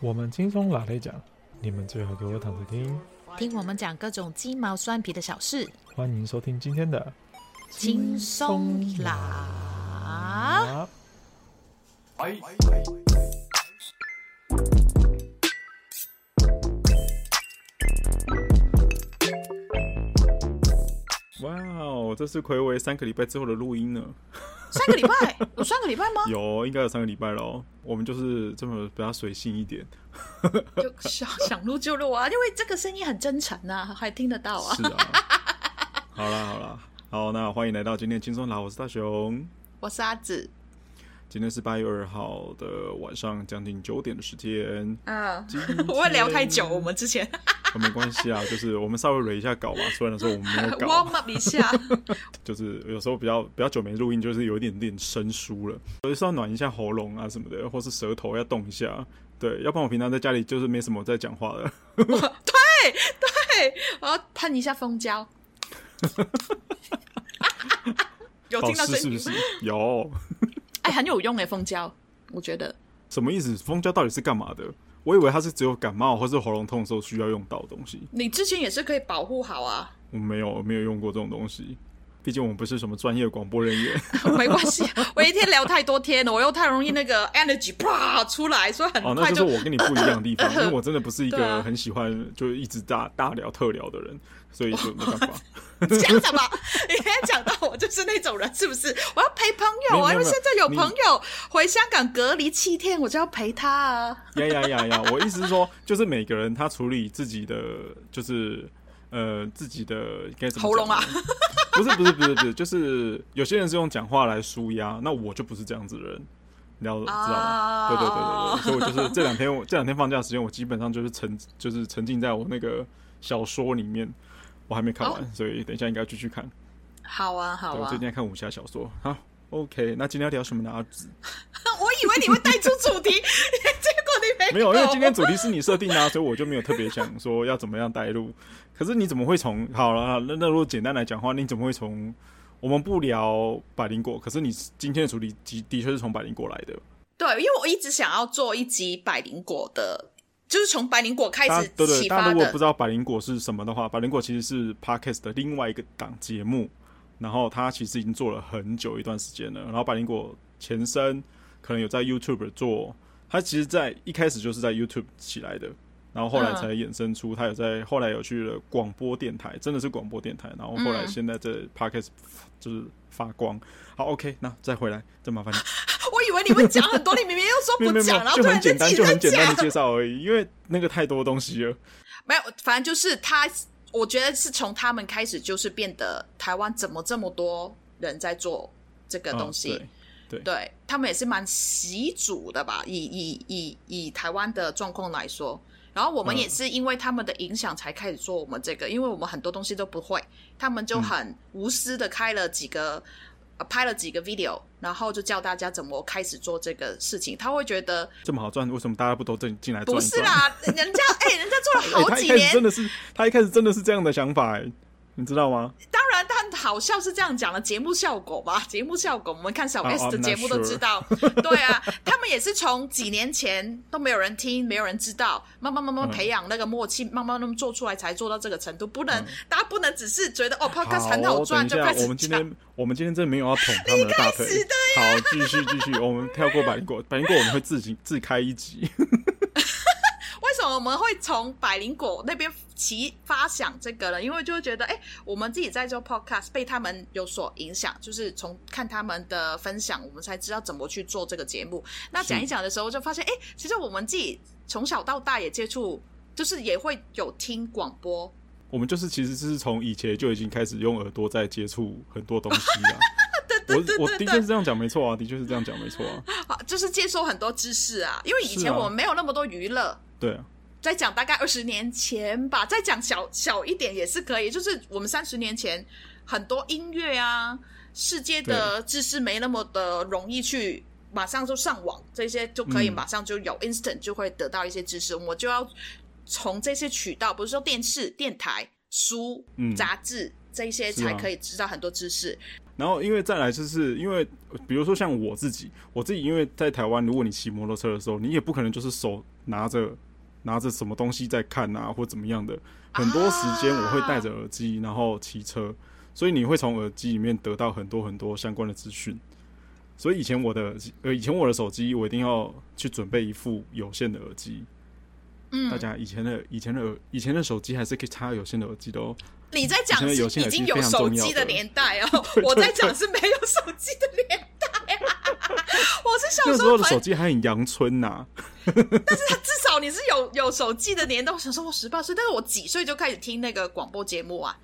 我们轻松拿来讲，你们最好给我躺着听，听我们讲各种鸡毛蒜皮的小事。欢迎收听今天的轻松拿。哇哦，这是睽违三个礼拜之后的录音呢。三个礼拜有三个礼拜吗？有，应该有三个礼拜喽。我们就是这么比较随性一点，就想想录就录啊，因为这个声音很真诚呐、啊，还听得到啊。是啊。好啦好啦，好，那欢迎来到今天轻松拿，我是大雄，我是阿紫。今天是八月二号的晚上，将近九点的时间。嗯，我会聊太久，我们之前。没关系啊，就是我们稍微捋一下稿嘛。虽然说我们没有稿，warm up 一下。就是有时候比较比较久没录音，就是有一点点生疏了，有时候要暖一下喉咙啊什么的，或是舌头要动一下。对，要不然我平常在家里就是没什么在讲话的。对对，我要喷一下蜂胶。有 听到声音？是不是？有。哎，很有用哎，蜂胶，我觉得。什么意思？蜂胶到底是干嘛的？我以为它是只有感冒或是喉咙痛的时候需要用到的东西。你之前也是可以保护好啊。我没有，我没有用过这种东西。毕竟我们不是什么专业广播人员。没关系，我一天聊太多天了，我又太容易那个 energy 啪出来，所以很快就。哦，那就是我跟你不一样的地方，因为我真的不是一个很喜欢就一直大大聊特聊的人，所以就没办法。这样子吧，你刚才讲到我就是那种人，是不是？我要陪朋友啊，因为现在有朋友回香港隔离七天，我就要陪他啊。呀呀呀呀！我意思是说，就是每个人他处理自己的，就是呃自己的该怎么？喉咙啊？不是不是不是不是，就是有些人是用讲话来舒压，那我就不是这样子的人，你要知道吗？对对对对对，所以我就是这两天我这两天放假时间，我基本上就是沉就是沉浸在我那个小说里面。我还没看完，oh. 所以等一下应该继续看。好啊，好啊。我最近在看武侠小说。好，OK。那今天要聊什么呢？阿紫。我以为你会带出主题，结果你没。没有，因为今天主题是你设定的，啊，所以我就没有特别想说要怎么样带入。可是你怎么会从好了？那那如果简单来讲的话，你怎么会从我们不聊百灵果？可是你今天的主题的的确是从百灵果来的。对，因为我一直想要做一集百灵果的。就是从百灵果开始，对对，大家如果不知道百灵果是什么的话，百灵果其实是 Podcast 的另外一个档节目，然后他其实已经做了很久一段时间了。然后百灵果前身可能有在 YouTube 做，他其实，在一开始就是在 YouTube 起来的，然后后来才衍生出他有在后来有去了广播电台，真的是广播电台，然后后来现在在 Podcast 就是发光。好，OK，那再回来，再麻烦你。我以为你会讲很多，你明明又说不讲，然后突然就很简单，就很简单的介绍而已，因为那个太多东西了。没有，反正就是他，我觉得是从他们开始，就是变得台湾怎么这么多人在做这个东西。嗯、对，对，对他们也是蛮习主的吧？以以以以台湾的状况来说，然后我们也是因为他们的影响才开始做我们这个，嗯、因为我们很多东西都不会，他们就很无私的开了几个。拍了几个 video，然后就教大家怎么开始做这个事情。他会觉得这么好赚，为什么大家不都进进来赚？不是啦，人家哎、欸，人家做了 好几年，欸、真的是他一开始真的是这样的想法、欸，你知道吗？好像是这样讲的，节目效果吧？节目效果，我们看小 S 的节目都知道。Oh, sure. 对啊，他们也是从几年前都没有人听，没有人知道，慢慢慢慢培养那个默契，嗯、慢慢那么做出来，才做到这个程度。不能，嗯、大家不能只是觉得哦，Podcast 很好赚就开始。我们今天，我们今天真的没有要捅 他们的大腿。好，继续继续，我们跳过百灵果，百灵果我们会自己自开一集。为什么我们会从百灵果那边起发想这个呢？因为就会觉得，哎、欸，我们自己在做 podcast 被他们有所影响，就是从看他们的分享，我们才知道怎么去做这个节目。那讲一讲的时候，就发现，哎、欸，其实我们自己从小到大也接触，就是也会有听广播。我们就是其实是从以前就已经开始用耳朵在接触很多东西啊。对对对对对，我我的确是这样讲，没错啊，的确是这样讲，没错啊。好，就是接收很多知识啊，因为以前我们没有那么多娱乐。对啊，再讲大概二十年前吧，再讲小小一点也是可以。就是我们三十年前很多音乐啊，世界的知识没那么的容易去马上就上网，这些就可以马上就有、嗯、instant 就会得到一些知识。我就要从这些渠道，比如说电视、电台、书、杂志。这些才可以知道很多知识。啊、然后，因为再来就是因为，比如说像我自己，我自己因为在台湾，如果你骑摩托车的时候，你也不可能就是手拿着拿着什么东西在看啊，或怎么样的。很多时间我会戴着耳机，然后骑车，所以你会从耳机里面得到很多很多相关的资讯。所以以前我的呃，以前我的手机，我一定要去准备一副有线的耳机。嗯，大家以前的以前的耳以前的手机还是可以插有线的耳机的哦。你在讲是已经有手机的年代哦，我在讲是没有手机的年 我是小时候的手机还很阳春呐，但是他至少你是有有手机的年代。我想说我十八岁，但是我几岁就开始听那个广播节目啊？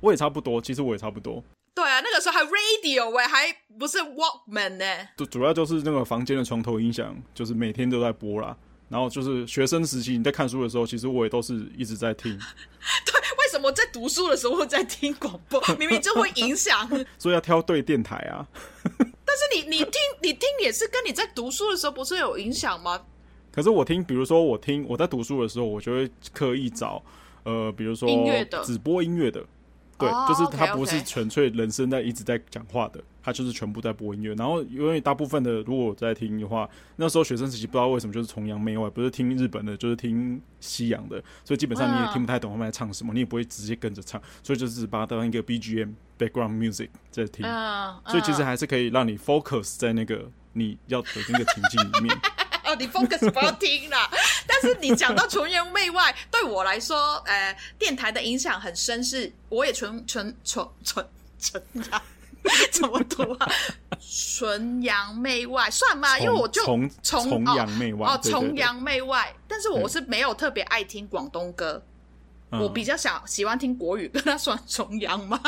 我也差不多，其实我也差不多。对啊，那个时候还 radio 喂，还不是 Walkman 呢。主主要就是那个房间的床头音响，就是每天都在播啦。然后就是学生时期你在看书的时候，其实我也都是一直在听。对，为什么在读书的时候会在听广播？明明就会影响。所以要挑对电台啊。但是你你听你听也是跟你在读书的时候不是有影响吗？可是我听，比如说我听我在读书的时候，我就会刻意找呃，比如说音乐的，只播音乐的。对，就是他不是纯粹人声在一直在讲话的，他就是全部在播音乐。然后因为大部分的，如果我在听的话，那时候学生时期不知道为什么就是崇洋媚外，不是听日本的，就是听西洋的，所以基本上你也听不太懂他们在唱什么，你也不会直接跟着唱，所以就是把它当一个 BGM background music 在听。所以其实还是可以让你 focus 在那个你要的那个情境里面。哦，你 focus 不要听啦。但是你讲到崇洋媚外，对我来说，呃，电台的影响很深，是我也纯纯纯纯纯洋，怎么读啊？崇洋媚外算吗？因为我就崇崇洋媚外哦，崇洋媚外。但是我是没有特别爱听广东歌，我比较想喜欢听国语歌，那算崇洋吗？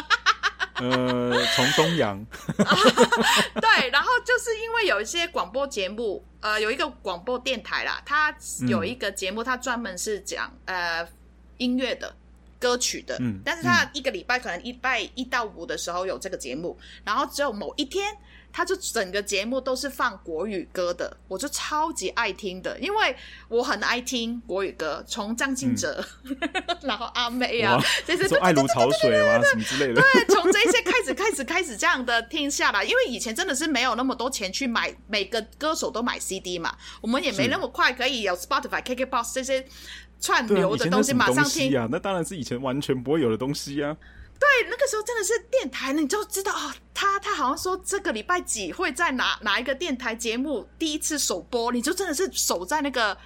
呃，从东洋，对，然后就是因为有一些广播节目，呃，有一个广播电台啦，它有一个节目，它专门是讲呃音乐的歌曲的，嗯，但是他一个礼拜可能一拜一到五的时候有这个节目，然后只有某一天。他就整个节目都是放国语歌的，我就超级爱听的，因为我很爱听国语歌，从张信哲，嗯、然后阿妹啊，这些爱如潮水啊什么之类的，对，从这些开始开始开始这样的听下来，因为以前真的是没有那么多钱去买每个歌手都买 CD 嘛，我们也没那么快可以有 Spotify、KKBOX 这些串流的东西马上听啊，那当然是以前完全不会有的东西啊。对，那个时候真的是电台，你就知道哦，他他好像说这个礼拜几会在哪哪一个电台节目第一次首播，你就真的是守在那个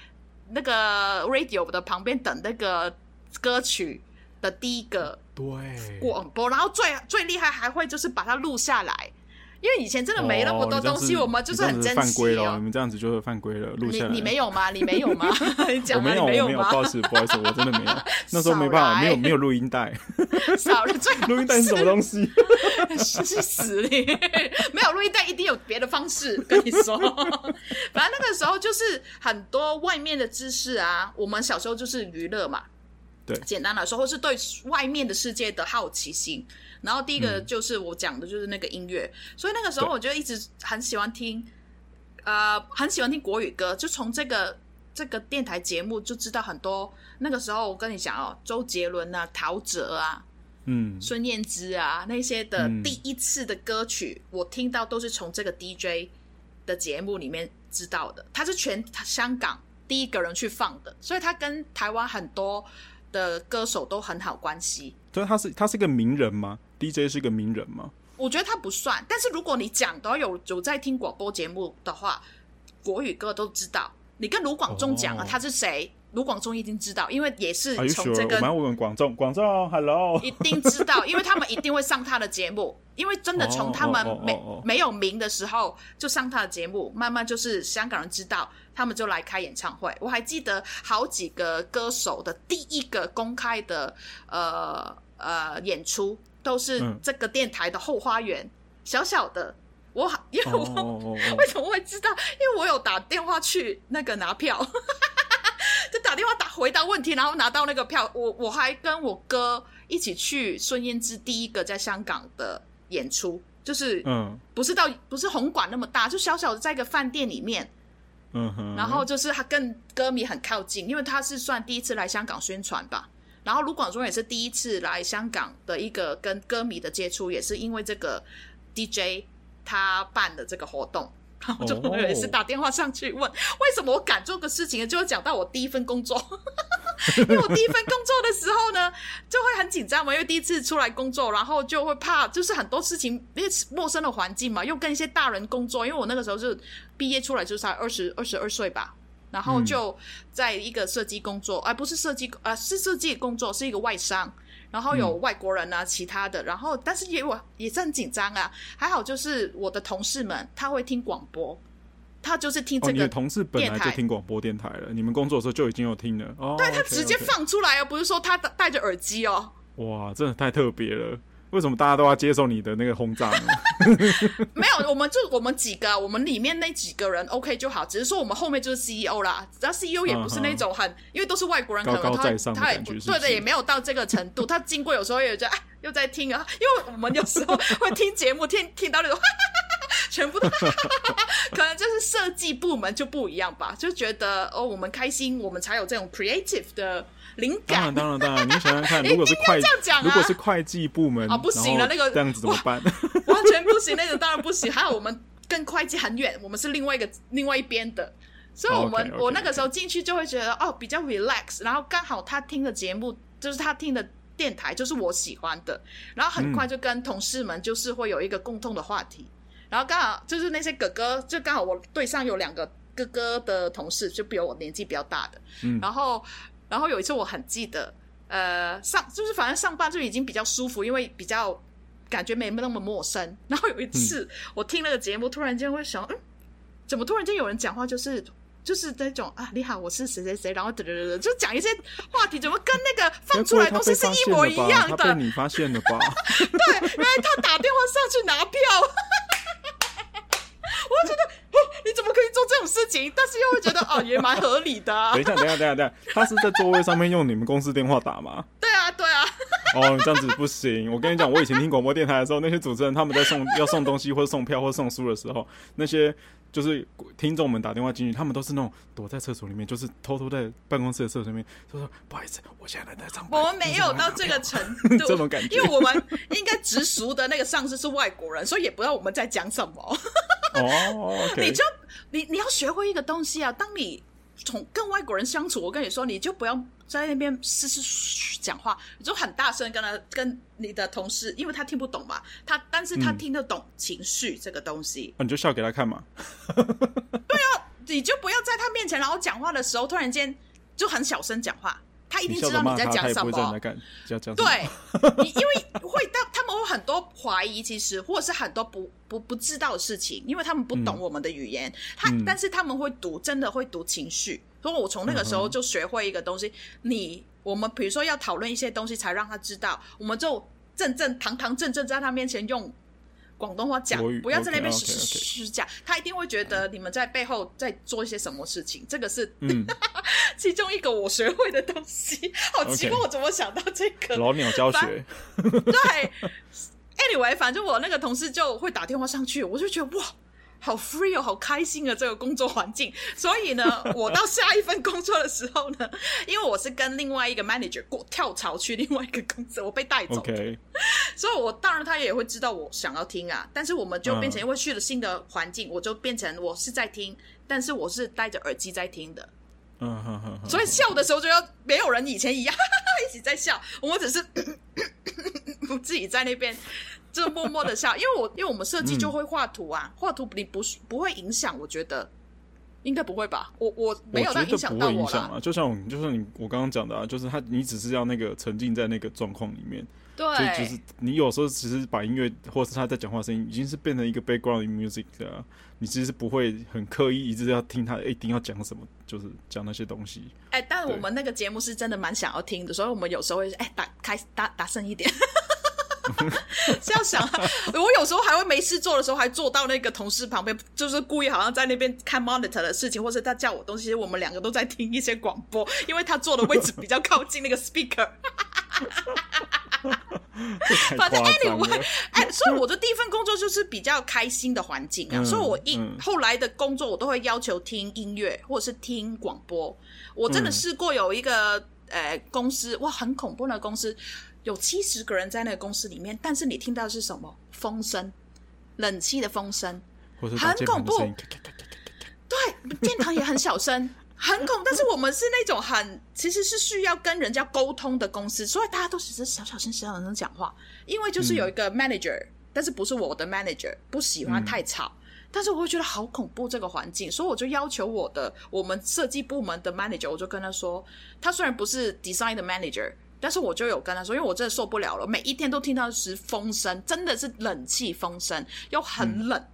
那个 radio 的旁边等那个歌曲的第一个对广播，然后最最厉害还会就是把它录下来。因为以前真的没那么多东西，我们就是很珍惜。犯规了，你们这样子就是犯规了。录下来，你没有吗？你没有吗？我没有，我没有，不好意思，不好意思，我真的没有。那时候没办法，没有没有录音带。少了最录音带是什么东西？去死你！没有录音带，一定有别的方式。跟你说，反正那个时候就是很多外面的知识啊。我们小时候就是娱乐嘛，对，简单来说，或是对外面的世界的好奇心。然后第一个就是我讲的，就是那个音乐，嗯、所以那个时候我就一直很喜欢听，呃，很喜欢听国语歌。就从这个这个电台节目就知道很多。那个时候我跟你讲哦，周杰伦啊、陶喆啊、嗯、孙燕姿啊那些的第一次的歌曲，嗯、我听到都是从这个 DJ 的节目里面知道的。他是全香港第一个人去放的，所以他跟台湾很多的歌手都很好关系。所以他是他是个名人吗？DJ 是一个名人吗？我觉得他不算，但是如果你讲都有有在听广播节目的话，国语歌都知道。你跟卢广仲讲了他是谁，卢广仲一定知道，因为也是从这个。我们要问广仲，广仲，Hello，一定知道，因为他们一定会上他的节目，因为真的从他们没没有名的时候就上他的节目，慢慢就是香港人知道，他们就来开演唱会。我还记得好几个歌手的第一个公开的呃呃演出。都是这个电台的后花园，嗯、小小的。我因为 我、oh, oh, oh, oh. 为什么会知道？因为我有打电话去那个拿票，就打电话打回答问题，然后拿到那个票。我我还跟我哥一起去孙燕姿第一个在香港的演出，就是嗯，不是到不是红馆那么大，就小小的在一个饭店里面，嗯哼，然后就是他跟歌迷很靠近，因为他是算第一次来香港宣传吧。然后卢广仲也是第一次来香港的一个跟歌迷的接触，也是因为这个 DJ 他办的这个活动。然后就有一次打电话上去问，oh. 为什么我敢做个事情，就会讲到我第一份工作，因为我第一份工作的时候呢，就会很紧张嘛，因为第一次出来工作，然后就会怕，就是很多事情，因为陌生的环境嘛，又跟一些大人工作，因为我那个时候就毕业出来就才二十二十二岁吧，然后就在一个设计工作，而、嗯啊、不是设计，呃、啊，是设计工作，是一个外商。然后有外国人啊，嗯、其他的，然后但是也我也是很紧张啊。还好就是我的同事们，他会听广播，他就是听这个电台。哦、你的同事本来就听广播电台了，你们工作的时候就已经有听了。哦，对，他直接放出来哦，不是说他戴着耳机哦。哇，真的太特别了。为什么大家都要接受你的那个轰炸呢？没有，我们就我们几个，我们里面那几个人 OK 就好。只是说我们后面就是 CEO 啦，只要 CEO 也不是那种很，嗯、因为都是外国人，可能他高高在上的他也对的，也没有到这个程度。他经过有时候也觉得哎，又在听啊，因为我们有时候 会听节目，听听到那种全部都可能就是设计部门就不一样吧，就觉得哦，我们开心，我们才有这种 creative 的。灵感，当然当然当然，你想想看，如果是会计，啊、如果是会计部门啊，不行了，那个这样子怎么办？完全不行，那个当然不行。还有我们跟会计很远，我们是另外一个另外一边的，所以我们 okay, okay, 我那个时候进去就会觉得哦，比较 relax，然后刚好他听的节目就是他听的电台就是我喜欢的，然后很快就跟同事们就是会有一个共通的话题，嗯、然后刚好就是那些哥哥，就刚好我对上有两个哥哥的同事，就比我年纪比较大的，嗯，然后。然后有一次我很记得，呃，上就是反正上班就已经比较舒服，因为比较感觉没那么陌生。然后有一次、嗯、我听那个节目，突然间会想，嗯，怎么突然间有人讲话，就是就是那种啊，你好，我是谁谁谁，然后嘚嘚嘚嘚，就讲一些话题，怎么跟那个放出来的东西是一模一样的？你发现了吧？对，原来他打电话上去拿票。我觉得，哦，你怎么可以做这种事情？但是又会觉得，哦，也蛮合理的啊。等一下，等一下，等一下，等一下，他是在座位上面用你们公司电话打吗？对啊，对啊。哦，这样子不行。我跟你讲，我以前听广播电台的时候，那些主持人他们在送要送东西或者送票或者送书的时候，那些就是听众们打电话进去，他们都是那种躲在厕所里面，就是偷偷在办公室的厕所里面，就说不好意思，我现在在上班。我们没有到这个程度，这种感觉，因为我们应该直属的那个上司是外国人，所以也不知道我们在讲什么。哦，你就你你要学会一个东西啊！当你从跟外国人相处，我跟你说，你就不要在那边嘶嘶讲话，你就很大声跟他跟你的同事，因为他听不懂嘛，他但是他听得懂情绪这个东西，嗯，你就笑给他看嘛。对啊，你就不要在他面前，然后讲话的时候突然间就很小声讲话。他一定知道你在讲什么，对，你因为会当他们会很多怀疑，其实或者是很多不不不知道的事情，因为他们不懂我们的语言，他但是他们会读，真的会读情绪。所以我从那个时候就学会一个东西，你我们比如说要讨论一些东西，才让他知道，我们就正正堂堂正正在他面前用。广东话讲，不要在那边嘘嘘嘘讲，他一定会觉得你们在背后在做一些什么事情。这个是、嗯、其中一个我学会的东西，好奇怪，我怎么想到这个？老鸟教学。对，anyway，反正我那个同事就会打电话上去，我就觉得哇。好 free 哦，好开心啊！这个工作环境，所以呢，我到下一份工作的时候呢，因为我是跟另外一个 manager 过跳槽去另外一个公司，我被带走.所以我当然他也会知道我想要听啊，但是我们就变成因为去了新的环境，uh. 我就变成我是在听，但是我是戴着耳机在听的，嗯哼哼，所以笑的时候就要没有人以前一样 一起在笑，我们只是 自己在那边。就默默的笑，因为我因为我们设计就会画图啊，画、嗯、图你不不会影响，我觉得应该不会吧？我我没有影响到我啦。就像我就像你我刚刚讲的啊，就是他你只是要那个沉浸在那个状况里面，对，就就是你有时候其实把音乐或是他在讲话声音已经是变成一个 background music 的、啊，你其实是不会很刻意一直要听他一定要讲什么，就是讲那些东西。哎、欸，但我们那个节目是真的蛮想要听的，所以我们有时候会哎、欸、打开打打声一点。这样想，我有时候还会没事做的时候，还坐到那个同事旁边，就是故意好像在那边看 monitor 的事情，或是他叫我东西，我们两个都在听一些广播，因为他坐的位置比较靠近那个 speaker。反正 anyway，哎，所以我的第一份工作就是比较开心的环境啊，嗯、所以我一、嗯、后来的工作我都会要求听音乐或者是听广播。我真的试过有一个呃公司，哇，很恐怖的公司，有七十个人在那个公司里面，但是你听到的是什么风声，冷气的风声，很恐怖。对，殿堂也很小声。很恐，但是我们是那种很其实是需要跟人家沟通的公司，所以大家都只是小小声、小小声讲话。因为就是有一个 manager，、嗯、但是不是我的 manager，不喜欢太吵，嗯、但是我会觉得好恐怖这个环境，所以我就要求我的我们设计部门的 manager，我就跟他说，他虽然不是 design 的 manager，但是我就有跟他说，因为我真的受不了了，每一天都听到是风声，真的是冷气风声，又很冷，嗯、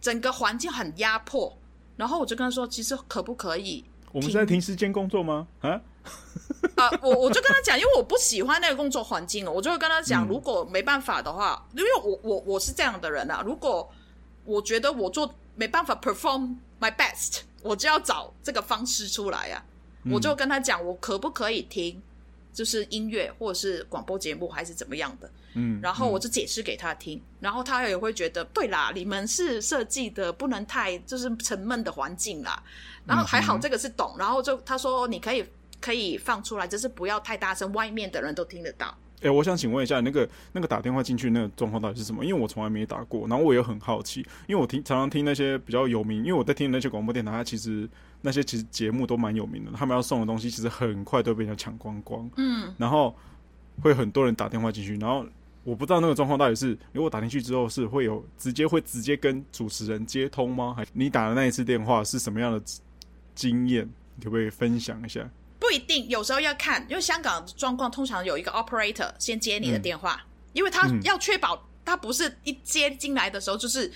整个环境很压迫。然后我就跟他说：“其实可不可以？我们是在停时间工作吗？啊？啊！我我就跟他讲，因为我不喜欢那个工作环境了，我就会跟他讲，如果没办法的话，嗯、因为我我我是这样的人啊。如果我觉得我做没办法 perform my best，我就要找这个方式出来啊。嗯、我就跟他讲，我可不可以停？”就是音乐或者是广播节目还是怎么样的，嗯，然后我就解释给他听，嗯、然后他也会觉得，对啦，你们是设计的不能太就是沉闷的环境啦，然后还好这个是懂，嗯、然后就他说你可以可以放出来，就是不要太大声，外面的人都听得到。哎、欸，我想请问一下，那个那个打电话进去那个状况到底是什么？因为我从来没打过，然后我也很好奇，因为我听常常听那些比较有名，因为我在听那些广播电台，它其实。那些其实节目都蛮有名的，他们要送的东西其实很快都被人家抢光光。嗯，然后会很多人打电话进去，然后我不知道那个状况到底是，如果打进去之后是会有直接会直接跟主持人接通吗？还你打的那一次电话是什么样的经验？你可不可以分享一下？不一定，有时候要看，因为香港的状况通常有一个 operator 先接你的电话，嗯、因为他要确保他不是一接进来的时候就是。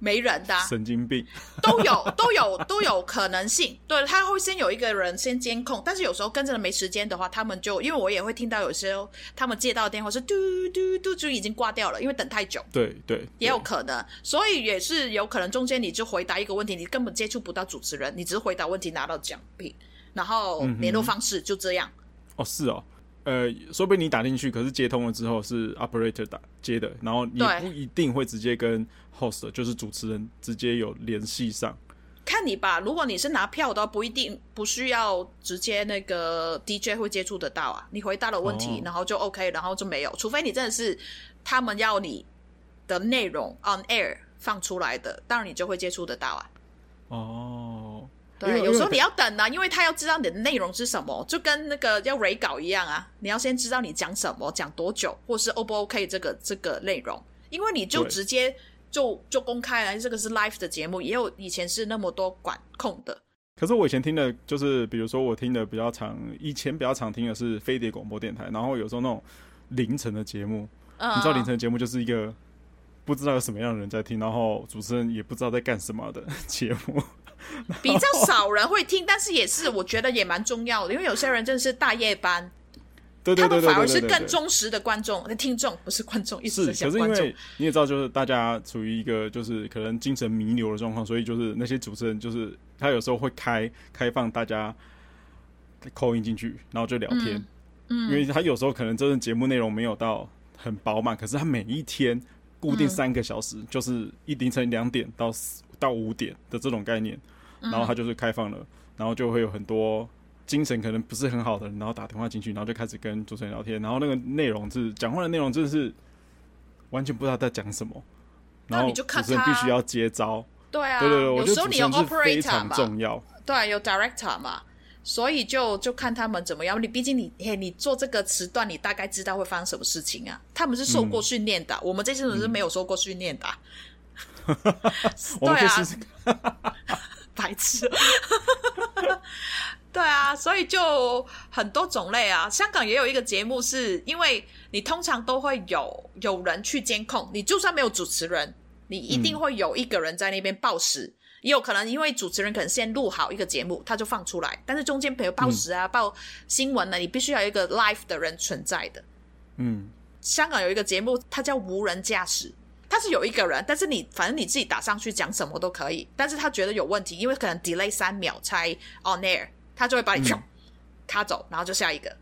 没人的、啊，神经病。都有 都有都有可能性。对，他会先有一个人先监控，但是有时候跟着没时间的话，他们就因为我也会听到有时候他们接到的电话是嘟嘟嘟就已经挂掉了，因为等太久。对对，对。也有可能，所以也是有可能中间你就回答一个问题，你根本接触不到主持人，你只是回答问题拿到奖品，然后联络方式就这样。嗯、哦，是哦。呃，说不定你打进去，可是接通了之后是 operator 打接的，然后你不一定会直接跟 host，就是主持人直接有联系上。看你吧，如果你是拿票的话，不一定不需要直接那个 DJ 会接触得到啊。你回答了问题，哦、然后就 OK，然后就没有，除非你真的是他们要你的内容 on air 放出来的，当然你就会接触得到啊。哦。对，有时候你要等啊，因为他要知道你的内容是什么，就跟那个要 re 稿一样啊。你要先知道你讲什么，讲多久，或是 O 不 OK 这个这个内容，因为你就直接就就公开了，这个是 live 的节目，也有以前是那么多管控的。可是我以前听的，就是比如说我听的比较长，以前比较常听的是飞碟广播电台，然后有时候那种凌晨的节目，嗯、你知道凌晨的节目就是一个不知道有什么样的人在听，然后主持人也不知道在干什么的 节目。比较少人会听，但是也是我觉得也蛮重要的，因为有些人真的是大夜班，对对对，他们反而是更忠实的观众、听众，不是观众，是，是可是因为你也知道，就是大家处于一个就是可能精神弥留的状况，所以就是那些主持人就是他有时候会开开放大家 call in 进去，然后就聊天，嗯，嗯。因为他有时候可能真的节目内容没有到很饱满，可是他每一天固定三个小时，嗯、就是一凌晨两点到到五点的这种概念。然后他就是开放了，然后就会有很多精神可能不是很好的人，然后打电话进去，然后就开始跟主持人聊天，然后那个内容是讲话的内容，真的是完全不知道在讲什么，然后主持人必须要接招。对啊，对对对，有时候你有 operator 非常重要，对，有 director 嘛，所以就就看他们怎么样。你毕竟你嘿，你做这个时段，你大概知道会发生什么事情啊？他们是受过训练的，嗯、我们这些人是没有受过训练的。我们可以试试看。白痴，对啊，所以就很多种类啊。香港也有一个节目，是因为你通常都会有有人去监控，你就算没有主持人，你一定会有一个人在那边报时。嗯、也有可能因为主持人可能先录好一个节目，他就放出来，但是中间比如报时啊、嗯、报新闻呢，你必须要有一个 live 的人存在的。嗯，香港有一个节目，它叫无人驾驶。他是有一个人，但是你反正你自己打上去讲什么都可以，但是他觉得有问题，因为可能 delay 三秒才 on air，他就会把你卡、嗯、走，然后就下一个。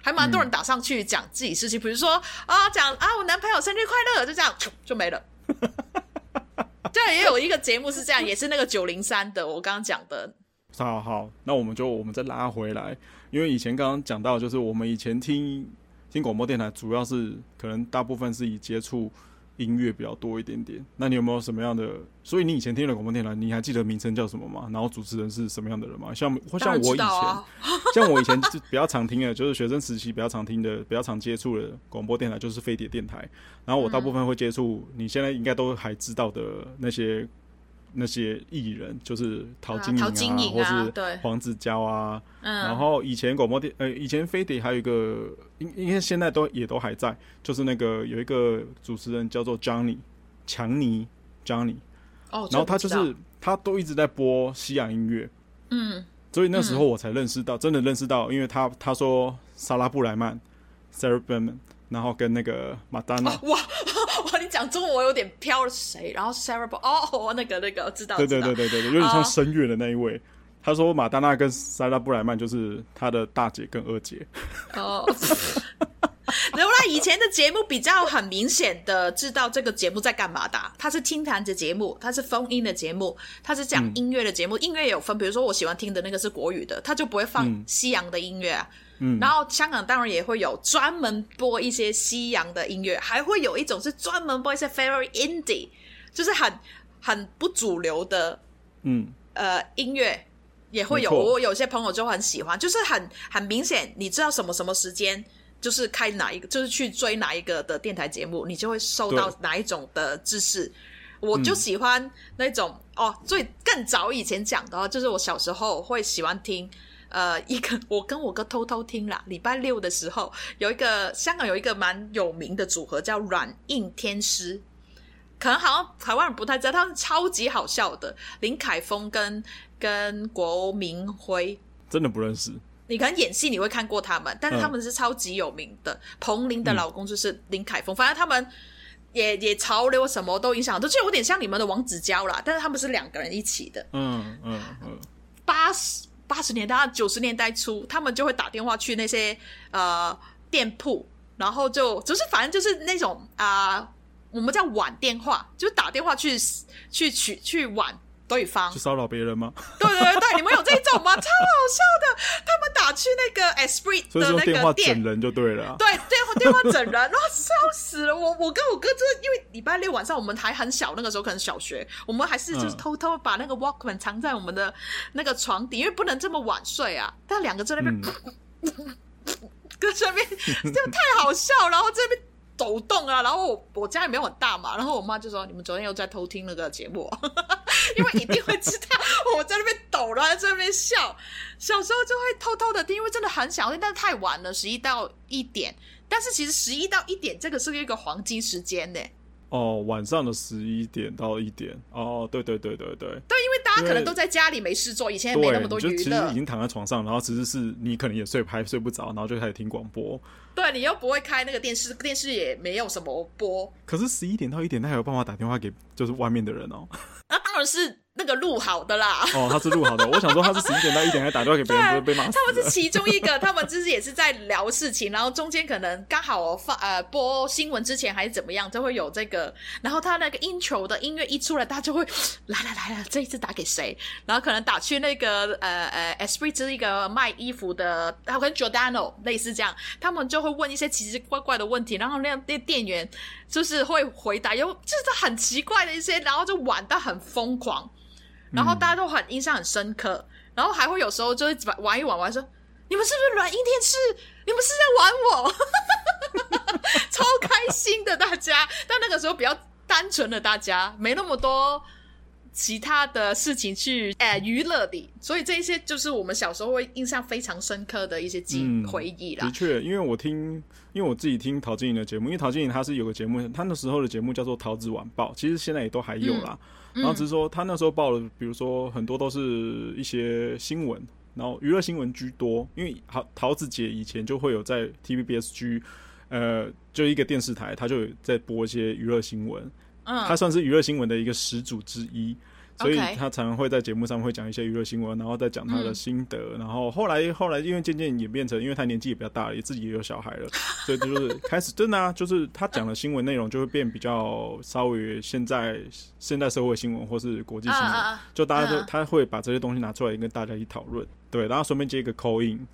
还蛮多人打上去讲自己事情，比如说啊讲啊我男朋友生日快乐，就这样就没了。这样也有一个节目是这样，也是那个九零三的，我刚刚讲的。好好，那我们就我们再拉回来，因为以前刚刚讲到，就是我们以前听听广播电台，主要是可能大部分是以接触音乐比较多一点点。那你有没有什么样的？所以你以前听的广播电台，你还记得名称叫什么吗？然后主持人是什么样的人吗？像像我以前，啊、像我以前就比较常听的，就是学生时期比较常听的、比较常接触的广播电台，就是飞碟电台。然后我大部分会接触，你现在应该都还知道的那些。那些艺人就是陶晶莹啊，啊或是黄子佼啊，然后以前广播电呃，以前飞碟还有一个，因因为现在都也都还在，就是那个有一个主持人叫做 Johnny 强尼 Johnny，哦，然后他就是他都一直在播西洋音乐，嗯，所以那时候我才认识到，真的认识到，因为他他说莎拉布莱曼 Sarah Brightman 然后跟那个马丹娜，哇。哇！你讲中文我有点飘了，谁？然后 Sarah 哦，那个那个，我知道，对对对对对，有点像声乐的那一位。Uh, 他说马丹娜跟莎拉布莱曼就是他的大姐跟二姐。哦，原来以前的节目比较很明显的知道这个节目在干嘛的。它是听谈的节目，它是风音的节目，它是讲音乐的节目。嗯、音乐也有分，比如说我喜欢听的那个是国语的，他就不会放西洋的音乐啊。嗯嗯，然后香港当然也会有专门播一些西洋的音乐，还会有一种是专门播一些 very indie，就是很很不主流的，嗯，呃，音乐也会有。我有些朋友就很喜欢，就是很很明显，你知道什么什么时间，就是开哪一个，就是去追哪一个的电台节目，你就会收到哪一种的知识。我就喜欢那种、嗯、哦，最更早以前讲的话，就是我小时候会喜欢听。呃，一个我跟我哥偷偷听啦。礼拜六的时候，有一个香港有一个蛮有名的组合叫软硬天师，可能好像台湾人不太知道，他们超级好笑的。林凯峰跟跟国明辉，真的不认识。你可能演戏你会看过他们，但是他们是超级有名的。嗯、彭羚的老公就是林凯峰，反正他们也也潮流什么都影响，都就有点像你们的王子娇啦。但是他们是两个人一起的。嗯嗯嗯，八十。八十年代、九十年代初，他们就会打电话去那些呃店铺，然后就就是反正就是那种啊、我们叫晚电话，就打电话去去取去晚。对方去骚扰别人吗？对对对，你们有这种吗？超好笑的，他们打去那个 Esprit 的那个店，电话整人就对了。对，电话电话整人，然后笑死了。我我跟我哥就是因为礼拜六晚上我们还很小，那个时候可能小学，我们还是就是偷偷把那个 Walkman 藏在我们的那个床底，因为不能这么晚睡啊。但两个在那边，跟这边就太好笑，然后这边。抖动啊，然后我我家也没有很大嘛，然后我妈就说：“你们昨天又在偷听那个节目，因为一定会知道我在那边抖，然后在那边笑。小时候就会偷偷的听，因为真的很想听，但是太晚了，十一到一点。但是其实十一到一点这个是一个黄金时间呢。”哦，晚上的十一点到一点，哦，对对对对对，对，因为大家可能都在家里没事做，以前也没那么多娱乐，其实已经躺在床上，然后其实是你可能也睡拍睡不着，然后就开始听广播。对，你又不会开那个电视，电视也没有什么播。可是十一点到一点，他还有办法打电话给就是外面的人哦。那 当然是。那个录好的啦，哦，他是录好的。我想说他是十一点到一点还打电话给别人，不会被骂。他们是其中一个，他们就是也是在聊事情，然后中间可能刚好放呃播新闻之前还是怎么样，就会有这个。然后他那个 intro 的音乐一出来，大家就会来来来了，这一次打给谁？然后可能打去那个呃呃 Esprit 是一个卖衣服的，然后跟 Giordano 类似这样，他们就会问一些奇奇怪怪的问题，然后那样那店员就是会回答，又就是很奇怪的一些，然后就玩到很疯狂。然后大家都很印象很深刻，然后还会有时候就会玩一玩，玩说你们是不是软硬天师？你们是在玩我？超开心的大家，但那个时候比较单纯的大家，没那么多其他的事情去诶、呃、娱乐的，所以这一些就是我们小时候会印象非常深刻的一些记回忆啦。的确，因为我听，因为我自己听陶晶莹的节目，因为陶晶莹她是有个节目，她那时候的节目叫做《桃子晚报》，其实现在也都还有啦。嗯然后只是说，他那时候报的，比如说很多都是一些新闻，然后娱乐新闻居多。因为桃桃子姐以前就会有在 TVBSG，呃，就一个电视台，他就有在播一些娱乐新闻。嗯，他算是娱乐新闻的一个始祖之一。所以他常常会在节目上会讲一些娱乐新闻，然后再讲他的心得。嗯、然后后来后来，因为渐渐演变成，因为他年纪也比较大了，也自己也有小孩了，所以就是开始真的啊，就是他讲的新闻内容就会变比较稍微现在现代社会新闻或是国际新闻，啊、就大家都、啊、他会把这些东西拿出来跟大家一起讨论。对，然后顺便接一个 call in。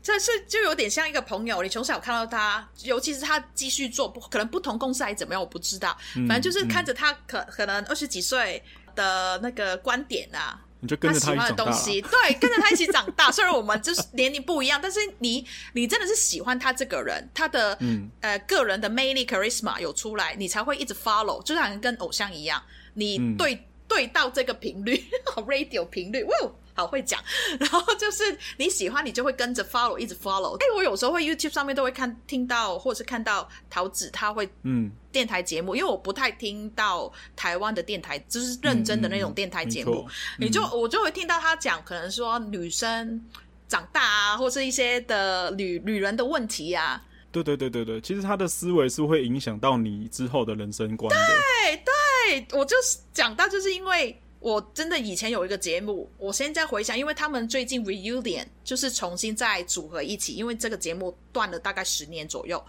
这是就有点像一个朋友，你从小看到他，尤其是他继续做，不可能不同公司还怎么样，我不知道。反正就是看着他可、嗯、可能二十几岁的那个观点啊，你就跟着喜欢的东西，对，跟着他一起长大。虽然我们就是年龄不一样，但是你你真的是喜欢他这个人，他的、嗯、呃个人的魅力 charisma 有出来，你才会一直 follow，就像跟偶像一样，你对、嗯、对到这个频率，radio 频率，哇！好会讲，然后就是你喜欢，你就会跟着 follow，一直 follow。哎，我有时候会 YouTube 上面都会看听到，或者是看到桃子他会嗯电台节目，嗯、因为我不太听到台湾的电台，就是认真的那种电台节目，你就我就会听到他讲，可能说女生长大啊，或是一些的女女人的问题啊。对对对对对，其实他的思维是会影响到你之后的人生观的。对对，我就是讲到，就是因为。我真的以前有一个节目，我现在回想，因为他们最近 reunion 就是重新再组合一起，因为这个节目断了大概十年左右。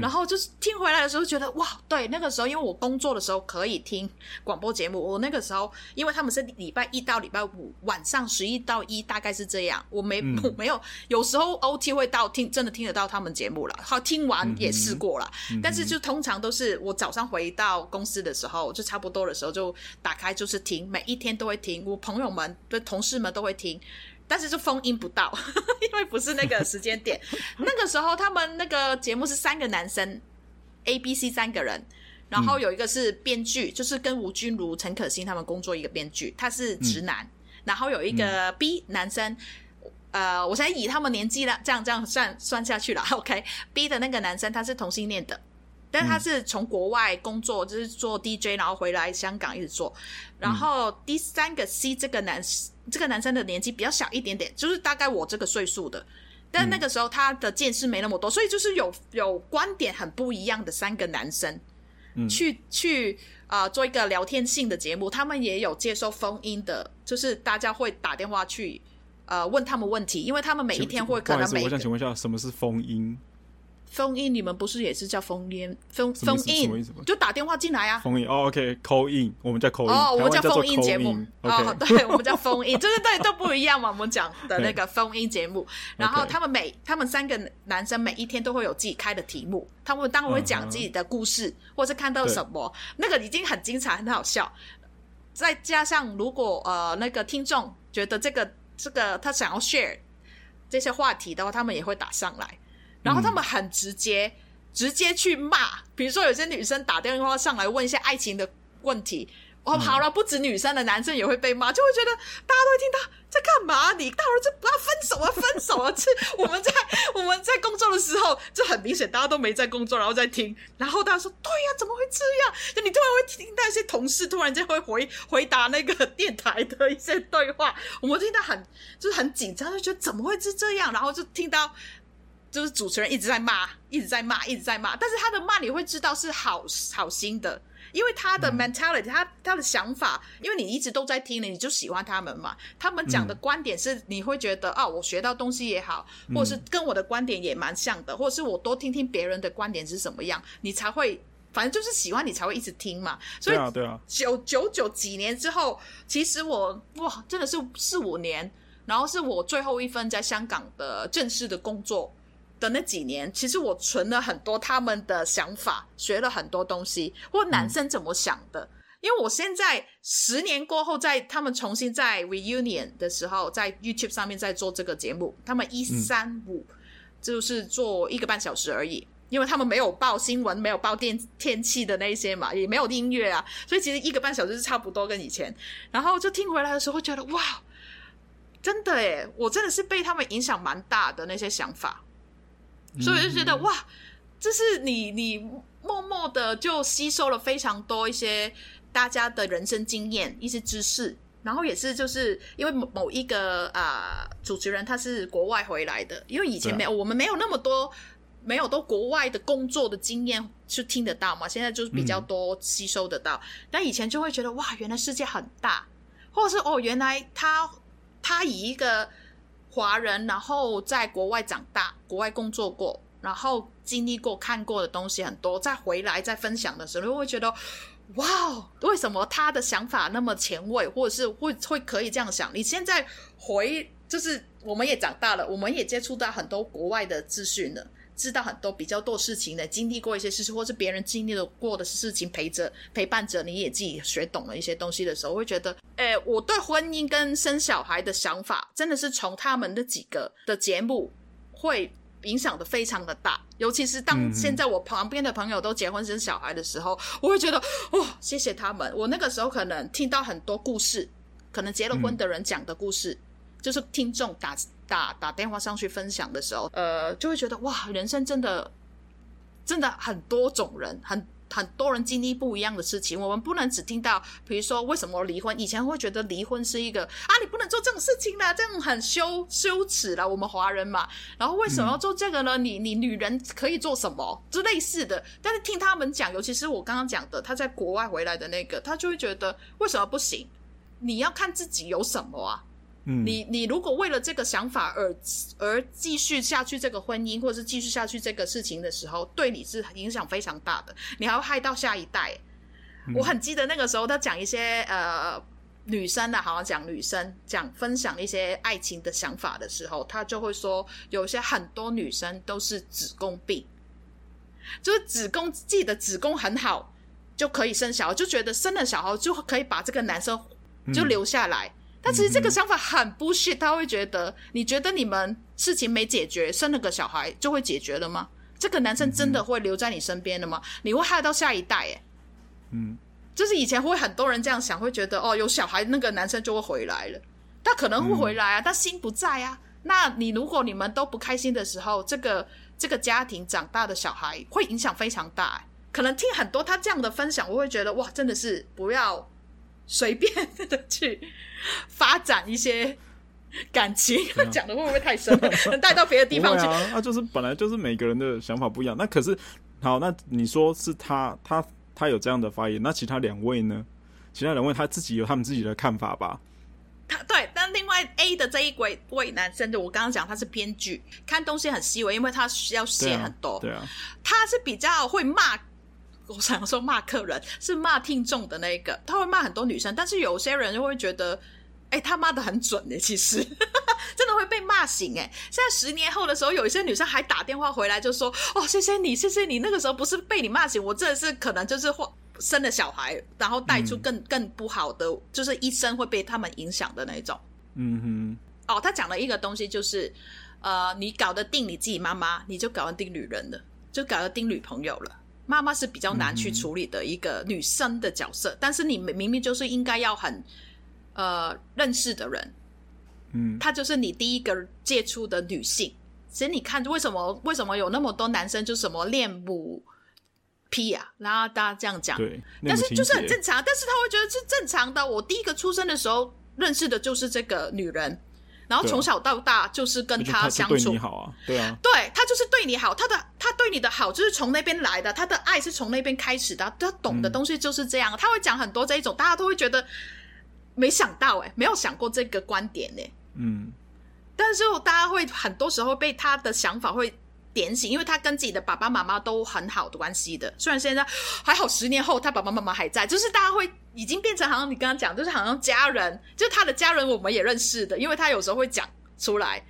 然后就是听回来的时候，觉得哇，对，那个时候因为我工作的时候可以听广播节目，我那个时候因为他们是礼拜一到礼拜五晚上十一到一，大概是这样，我没、嗯、我没有，有时候 OT 会到听，真的听得到他们节目了。好，听完也试过了，嗯、但是就通常都是我早上回到公司的时候，就差不多的时候就打开就是听，每一天都会听，我朋友们对同事们都会听。但是就封印不到，因为不是那个时间点。那个时候他们那个节目是三个男生，A、B、C 三个人，然后有一个是编剧，就是跟吴君如、陈可辛他们工作一个编剧，他是直男。嗯、然后有一个 B 男生，呃，我现在以他们年纪了，这样这样算算下去了。OK，B 的那个男生他是同性恋的。但他是从国外工作，嗯、就是做 DJ，然后回来香港一直做。然后第三个 C 这个男，这个男生的年纪比较小一点点，就是大概我这个岁数的。但那个时候他的见识没那么多，所以就是有有观点很不一样的三个男生，嗯、去去啊、呃、做一个聊天性的节目。他们也有接受 phone in 的，就是大家会打电话去呃问他们问题，因为他们每一天会可能每。我想请问一下，什么是 phone in？phone in 你们不是也是叫 phone in？phone phone in 就打电话进来啊。in 哦，OK，call in，我们叫 call in。哦，我们叫 phone in 节目。哦，对，我们叫 phone in，对对对，都不一样嘛。我们讲的那个 phone in 节目，然后他们每他们三个男生每一天都会有自己开的题目，他们当然会讲自己的故事，或是看到什么，那个已经很精彩，很好笑。再加上如果呃那个听众觉得这个这个他想要 share 这些话题的话，他们也会打上来。然后他们很直接，嗯、直接去骂。比如说，有些女生打电话上来问一些爱情的问题，哦，好了，不止女生的，男生也会被骂，就会觉得大家都会听到在干嘛？你到了这不要分手啊，分手啊！这我们在 我们在工作的时候，就很明显大家都没在工作，然后在听。然后大家说：“对呀、啊，怎么会这样？”就你突然会听到一些同事突然间会回回答那个电台的一些对话，我们听到很就是很紧张，就觉得怎么会是这样？然后就听到。就是主持人一直在骂，一直在骂，一直在骂，但是他的骂你会知道是好好心的，因为他的 mentality，他他的想法，因为你一直都在听，你就喜欢他们嘛。他们讲的观点是你会觉得、嗯、哦，我学到东西也好，或者是跟我的观点也蛮像的，或者是我多听听别人的观点是什么样，你才会，反正就是喜欢你才会一直听嘛。所以对啊，对啊，九九九几年之后，其实我哇，真的是四五年，然后是我最后一份在香港的正式的工作。的那几年，其实我存了很多他们的想法，学了很多东西，或男生怎么想的。嗯、因为我现在十年过后，在他们重新在 reunion 的时候，在 YouTube 上面在做这个节目，他们一三五就是做一个半小时而已，因为他们没有报新闻，没有报电天气的那些嘛，也没有音乐啊，所以其实一个半小时是差不多跟以前。然后就听回来的时候，觉得哇，真的诶，我真的是被他们影响蛮大的那些想法。所以我就觉得哇，这是你你默默的就吸收了非常多一些大家的人生经验、一些知识，然后也是就是因为某某一个啊、呃、主持人他是国外回来的，因为以前没有、啊、我们没有那么多没有都国外的工作的经验去听得到嘛，现在就是比较多吸收得到，嗯、但以前就会觉得哇，原来世界很大，或者是哦，原来他他以一个。华人，然后在国外长大，国外工作过，然后经历过、看过的东西很多，再回来再分享的时候，会觉得，哇，为什么他的想法那么前卫，或者是会会可以这样想？你现在回就是我们也长大了，我们也接触到很多国外的资讯了，知道很多比较多事情的，经历过一些事情，或是别人经历了过的事情，陪着陪伴着你，也自己学懂了一些东西的时候，会觉得，哎，我对婚姻跟生小孩的想法，真的是从他们的几个的节目会。影响的非常的大，尤其是当现在我旁边的朋友都结婚生小孩的时候，嗯、我会觉得哇、哦，谢谢他们。我那个时候可能听到很多故事，可能结了婚的人讲的故事，嗯、就是听众打打打电话上去分享的时候，呃，就会觉得哇，人生真的真的很多种人很。很多人经历不一样的事情，我们不能只听到，比如说为什么离婚？以前会觉得离婚是一个啊，你不能做这种事情啦，这样很羞羞耻啦。我们华人嘛，然后为什么要做这个呢？你你女人可以做什么？就类似的。但是听他们讲，尤其是我刚刚讲的，他在国外回来的那个，他就会觉得为什么不行？你要看自己有什么啊。你你如果为了这个想法而而继续下去这个婚姻，或者是继续下去这个事情的时候，对你是影响非常大的，你还会害到下一代。嗯、我很记得那个时候，他讲一些呃女生的，好像讲女生讲分享一些爱情的想法的时候，他就会说，有些很多女生都是子宫病，就是子宫自己的子宫很好就可以生小孩，就觉得生了小孩就可以把这个男生就留下来。嗯但其实这个想法很 bullshit，他会觉得，你觉得你们事情没解决，生了个小孩就会解决了吗？这个男生真的会留在你身边的吗？你会害到下一代，哎，嗯，就是以前会很多人这样想，会觉得哦，有小孩那个男生就会回来了，他可能会回来啊，但心不在啊。那你如果你们都不开心的时候，这个这个家庭长大的小孩会影响非常大。可能听很多他这样的分享，我会觉得哇，真的是不要随便的去。发展一些感情，讲、啊、的会不会太深 了？能带到别的地方去？啊，那就是本来就是每个人的想法不一样。那可是好，那你说是他，他，他有这样的发言，那其他两位呢？其他两位他自己有他们自己的看法吧？他对，但另外 A 的这一位位男生，的我刚刚讲他是编剧，看东西很细微，因为他需要写很多。对啊，对啊，他是比较会骂。我想 说骂客人是骂听众的那个，他会骂很多女生，但是有些人就会觉得，哎、欸，他骂的很准哎，其实 真的会被骂醒哎。现在十年后的时候，有一些女生还打电话回来就说，哦，谢谢你，谢谢你，那个时候不是被你骂醒，我真的是可能就是生了小孩，然后带出更、嗯、更不好的，就是一生会被他们影响的那种。嗯哼。哦，他讲了一个东西，就是呃，你搞得定你自己妈妈，你就搞得定女人了，就搞得定女朋友了。妈妈是比较难去处理的一个女生的角色，嗯、但是你明明就是应该要很呃认识的人，嗯，她就是你第一个接触的女性。其实你看，为什么为什么有那么多男生就什么恋母癖啊？然后大家这样讲，对，但是就是很正常，但是他会觉得是正常的。我第一个出生的时候认识的就是这个女人。然后从小到大就是跟他相处，对你好啊，对啊，对，他就是对你好，他的他对你的好就是从那边来的，他的爱是从那边开始的，他懂的东西就是这样，嗯、他会讲很多这一种，大家都会觉得没想到哎，没有想过这个观点呢，嗯，但是大家会很多时候被他的想法会。点醒，因为他跟自己的爸爸妈妈都很好的关系的。虽然现在还好，十年后他爸爸妈妈还在，就是大家会已经变成好像你刚刚讲，就是好像家人，就是他的家人，我们也认识的，因为他有时候会讲出来。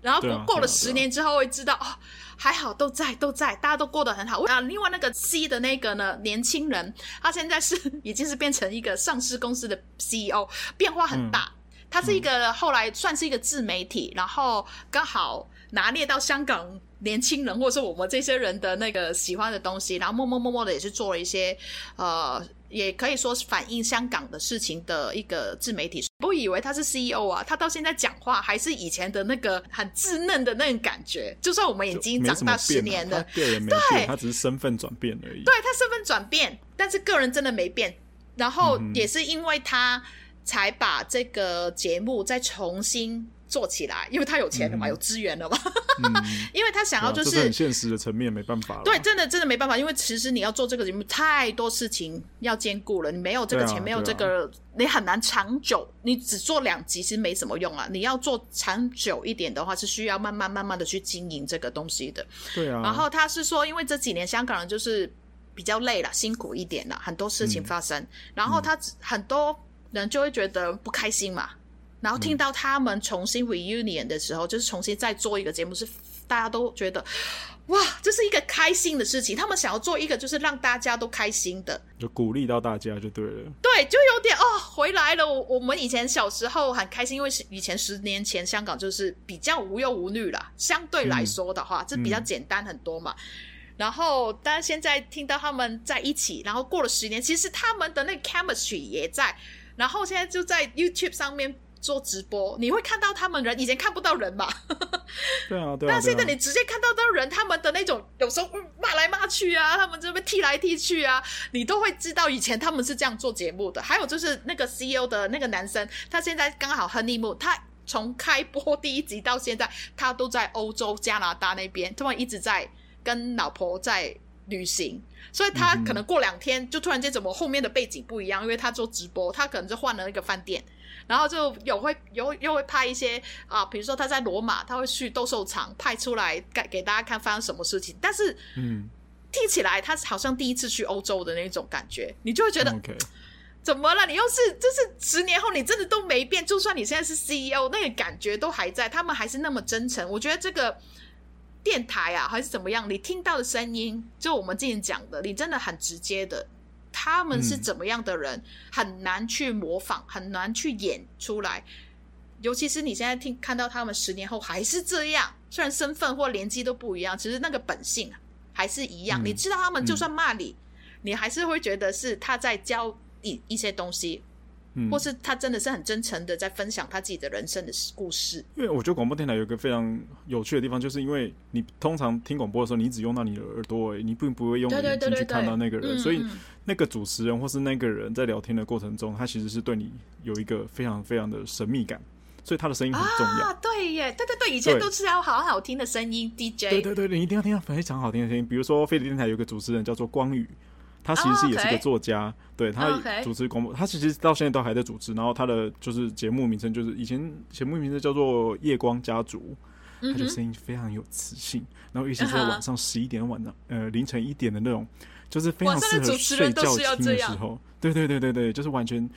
然后过了十年之后，会知道、啊啊啊、哦，还好都在都在，大家都过得很好。啊，另外那个 C 的那个呢，年轻人，他现在是已经是变成一个上市公司的 CEO，变化很大。嗯、他是一个后来算是一个自媒体，然后刚好拿捏到香港。年轻人，或者是我们这些人的那个喜欢的东西，然后默默默默的也是做了一些，呃，也可以说是反映香港的事情的一个自媒体。不以为他是 CEO 啊，他到现在讲话还是以前的那个很稚嫩的那种感觉。就算我们已经长大十年了，对，他只是身份转变而已。对，他身份转变，但是个人真的没变。然后也是因为他才把这个节目再重新。做起来，因为他有钱了嘛，嗯、有资源了嘛，嗯、因为他想要就是，是很现实的层面，没办法。对，真的真的没办法，因为其实你要做这个节目，太多事情要兼顾了，你没有这个钱，啊、没有这个，啊、你很难长久。你只做两集其实没什么用啊，你要做长久一点的话，是需要慢慢慢慢的去经营这个东西的。对啊。然后他是说，因为这几年香港人就是比较累了，辛苦一点了，很多事情发生，嗯、然后他很多人就会觉得不开心嘛。然后听到他们重新 reunion 的时候，嗯、就是重新再做一个节目，是大家都觉得哇，这是一个开心的事情。他们想要做一个就是让大家都开心的，就鼓励到大家就对了。对，就有点哦，回来了。我我们以前小时候很开心，因为以前十年前香港就是比较无忧无虑啦，相对来说的话，这、嗯、比较简单很多嘛。嗯、然后，但是现在听到他们在一起，然后过了十年，其实他们的那个 chemistry 也在。然后现在就在 YouTube 上面做直播，你会看到他们人，以前看不到人嘛？对啊，对啊。但现在你直接看到到人，他们的那种有时候骂来骂去啊，他们这边踢来踢去啊，你都会知道以前他们是这样做节目的。还有就是那个 CEO 的那个男生，他现在刚好 honeymoon，他从开播第一集到现在，他都在欧洲加拿大那边，他们一直在跟老婆在旅行。所以他可能过两天就突然间怎么后面的背景不一样，因为他做直播，他可能就换了那个饭店，然后就有会有又会拍一些啊，比如说他在罗马，他会去斗兽场拍出来给给大家看发生什么事情。但是，嗯，听起来他好像第一次去欧洲的那种感觉，你就会觉得，Okay. 怎么了？你又是就是十年后你真的都没变，就算你现在是 CEO，那个感觉都还在，他们还是那么真诚。我觉得这个。电台啊，还是怎么样？你听到的声音，就我们之前讲的，你真的很直接的。他们是怎么样的人，嗯、很难去模仿，很难去演出来。尤其是你现在听看到他们十年后还是这样，虽然身份或年纪都不一样，其实那个本性还是一样。嗯、你知道他们就算骂你，嗯、你还是会觉得是他在教你一些东西。或是他真的是很真诚的在分享他自己的人生的故事。因为我觉得广播电台有一个非常有趣的地方，就是因为你通常听广播的时候，你只用到你的耳朵你并不会用眼睛去看到那个人，所以那个主持人或是那个人在聊天的过程中，他其实是对你有一个非常非常的神秘感，所以他的声音很重要。啊，对耶，对对对，以前都是要好好听的声音，DJ。对对对，你一定要听到非常好听的声音，比如说飞碟电台有个主持人叫做光宇。他其实是也是个作家，对，他主持广播，他其实到现在都还在主持。然后他的就是节目名称就是以前节目名称叫做《夜光家族》，他的声音非常有磁性。然后尤其是在晚上十一点、晚上呃凌晨一点的那种，就是非常适合睡觉听的时候。对对对对对，就是完全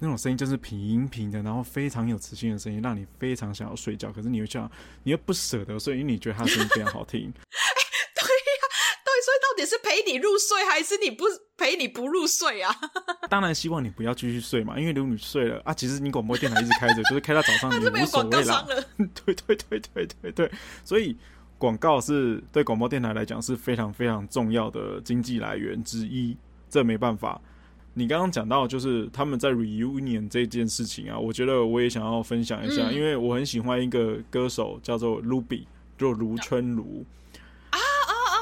那种声音，就是平平的，然后非常有磁性的声音，让你非常想要睡觉。可是你又想，你又不舍得睡，因为你觉得他声音非常好听。所以到底是陪你入睡，还是你不陪你不入睡啊？当然希望你不要继续睡嘛，因为如果你睡了啊，其实你广播电台一直开着，就是开到早上 你无所谓啦。对对对对对对，所以广告是对广播电台来讲是非常非常重要的经济来源之一，这没办法。你刚刚讲到就是他们在 reunion 这件事情啊，我觉得我也想要分享一下，嗯、因为我很喜欢一个歌手叫做 Ruby，就卢春如。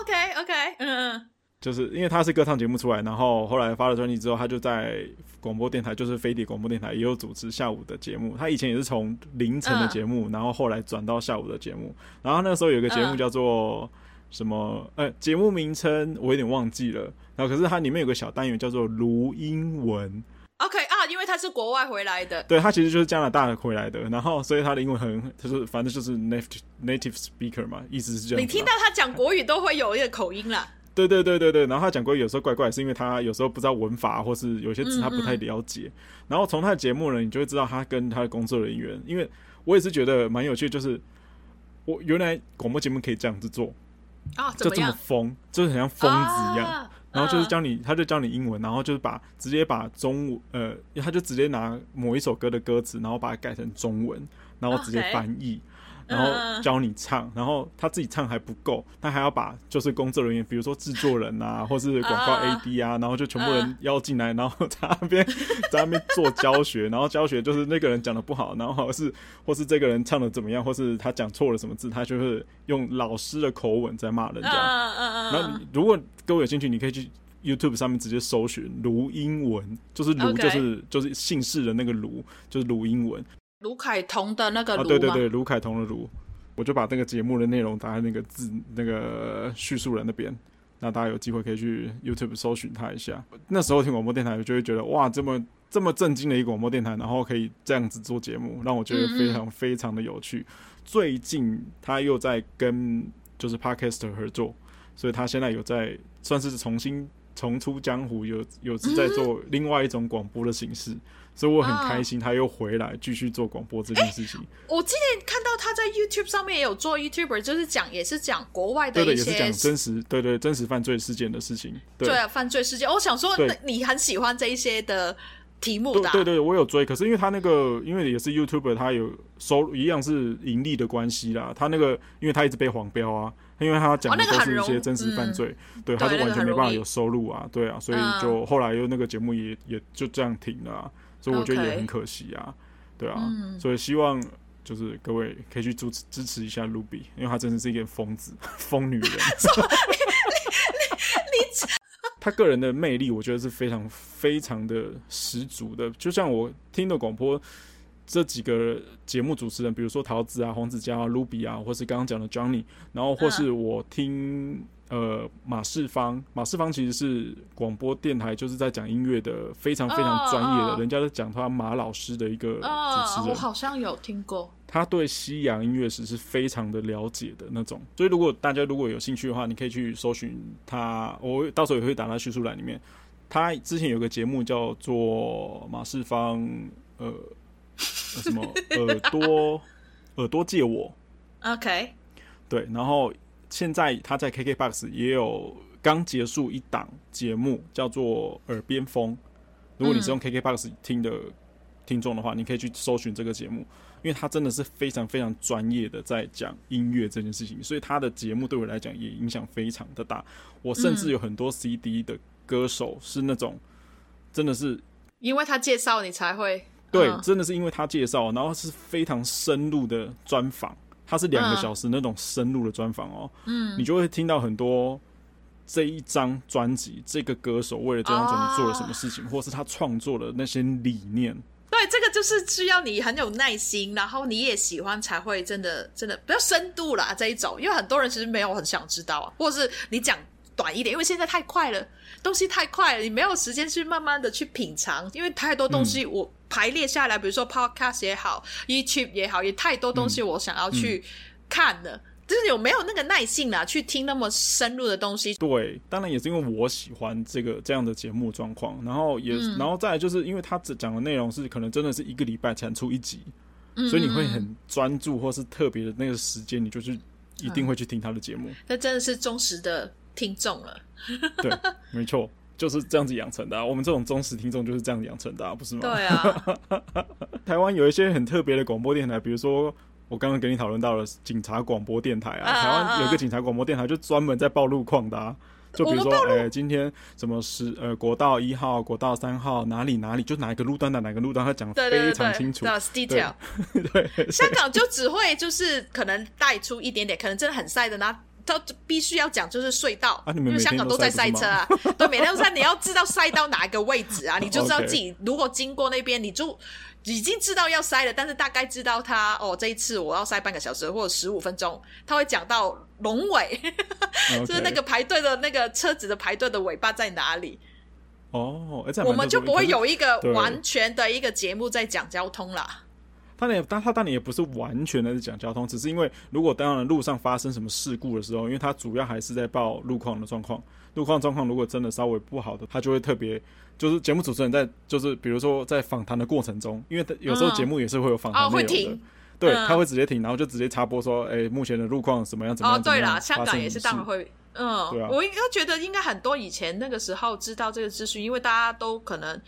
OK，OK，嗯，就是因为他是歌唱节目出来，然后后来发了专辑之后，他就在广播电台，就是飞碟广播电台也有主持下午的节目。他以前也是从凌晨的节目，然后后来转到下午的节目。然后那个时候有个节目叫做什么？呃，节目名称我有点忘记了。然后可是它里面有个小单元叫做卢英文。OK 啊，因为他是国外回来的，对，他其实就是加拿大回来的，然后所以他的英文很，他是反正就是 native native speaker 嘛，意思是这样。你听到他讲国语都会有一个口音啦。对对对对对，然后他讲国语有时候怪怪，是因为他有时候不知道文法，或是有些词他不太了解。嗯嗯，然后从他的节目呢，你就会知道他跟他的工作人员，因为我也是觉得蛮有趣，就是我原来广播节目可以这样子做啊，就这么疯，就是很像疯子一样。啊然后就是教你，他就教你英文，然后就是把直接把中文，呃，他就直接拿某一首歌的歌词，然后把它改成中文，然后直接翻译。Okay. 然后教你唱，然后他自己唱还不够，他还要把就是工作人员，比如说制作人啊，或是广告 AD 啊，然后就全部人邀进来，然后在那边 在那边做教学，然后教学就是那个人讲的不好，然后或是或是这个人唱的怎么样，或是他讲错了什么字，他就是用老师的口吻在骂人家。然后你如果各位有兴趣，你可以去 YouTube 上面直接搜寻卢英文，就是卢就是就是姓氏的那个卢，就是卢英文。卢凯彤的那个卢、啊、对对对，卢凯彤的卢，我就把那个节目的内容打在那个字那个叙述人那边，那大家有机会可以去 YouTube 搜寻他一下。那时候听广播电台，我就会觉得哇，这么这么震惊的一个广播电台，然后可以这样子做节目，让我觉得非常非常的有趣。嗯嗯，最近他又在跟就是 Podcaster 合作，所以他现在有在算是重新重出江湖，有有是在做另外一种广播的形式。所以我很开心，他又回来继续做广播这件事情。欸、我今天看到他在 YouTube 上面也有做 YouTuber，就是讲也是讲国外的一些，对，也是讲真实，对对，真实犯罪事件的事情。对，对啊，犯罪事件。我想说，那你很喜欢这一些的题目的、啊？对对对，我有追。可是因为他那个，因为也是 YouTuber，他有收入一样是盈利的关系啦。他那个，因为他一直被黄标啊，因为他讲的都是一些真实犯罪，哦那个嗯、对，他就完全没办法有收入啊。对啊，所以就后来又那个节目也也就这样停了、啊。所以我觉得也很可惜啊.对啊、嗯，所以希望就是各位可以去支持支持一下 Ruby，因为她真的是一个疯子、疯女人。她个人的魅力，我觉得是非常非常的十足的。就像我听的广播这几个节目主持人，比如说桃子啊、黄子佼啊、Ruby 啊，或是刚刚讲的 Johnny，然后或是我听。呃，马世芳，马世芳其实是广播电台，就是在讲音乐的，非常非常专业的，oh, 人家都讲他马老师的一个主持人。Oh, 我好像有听过。他对西洋音乐史是非常的了解的那种，所以如果大家如果有兴趣的话，你可以去搜寻他，我到时候也会打在叙述栏里面。他之前有个节目叫做马世芳，呃，什么 耳朵耳朵借我，OK，对，然后。现在他在 KKBOX 也有刚结束一档节目，叫做《耳边风》。如果你是用 KKBOX 听的听众的话，你可以去搜寻这个节目，因为他真的是非常非常专业的在讲音乐这件事情，所以他的节目对我来讲也影响非常的大。我甚至有很多 CD 的歌手是那种真的是因为他介绍你才会对，真的是因为他介绍，然后是非常深入的专访。它是两个小时那种深入的专访哦，嗯，你就会听到很多这一张专辑，这个歌手为了这张专辑做了什么事情，哦、或是他创作的那些理念。对，这个就是需要你很有耐心，然后你也喜欢才会真的真的比较深度啦这一种，因为很多人其实没有很想知道啊，或者是你讲短一点，因为现在太快了，东西太快了，你没有时间去慢慢的去品尝，因为太多东西我。嗯排列下来，比如说 Podcast 也好，YouTube 也好，也太多东西我想要去看了，就是有没有那个耐性啊，去听那么深入的东西？对，当然也是因为我喜欢这个这样的节目状况，然后也、嗯，然后再来就是因为他只讲的内容是可能真的是一个礼拜产出一集，嗯、所以你会很专注，或是特别的那个时间，你就是一定会去听他的节目。那、嗯、真的是忠实的听众了。对，没错。就是这样子养成的、啊，我们这种忠实听众就是这样养成的、啊，不是吗？对啊。台湾有一些很特别的广播电台，比如说我刚刚跟你讨论到了警察广播电台啊，啊台湾有一个警察广播电台就专门在报路况的、啊，就比如说，哎、欸，今天什么是呃国道一号、国道三号哪里哪里，就哪一个路段的哪个路段，他讲的非常清楚。对，对，对，对，对，香港就只会就是可能带出一点点，可能真的很晒的那。他必须要讲就是隧道，啊、因为香港都在塞车啊。对，每天都塞，你要知道塞到哪一个位置啊，你就知道自己如果经过那边，你就已经知道要塞了，但是大概知道他哦，这一次我要塞半个小时或者十五分钟，他会讲到龙尾，就是那个排队的那个车子的排队的尾巴在哪里。哦，我们就不会有一个完全的一个节目在讲交通啦。当然，当他当然也不是完全的是讲交通，只是因为如果当然路上发生什么事故的时候，因为他主要还是在报路况的状况。路况状况如果真的稍微不好的，他就会特别就是节目主持人在就是比如说在访谈的过程中，因为有时候节目也是会有访谈内容的，嗯哦、会停，对、嗯，他会直接停，然后就直接插播说，哎，目前的路况怎么样？怎么样？哦，对啦，香港也是当然会，嗯，对啊，我应该觉得应该很多以前那个时候知道这个资讯，因为大家都可能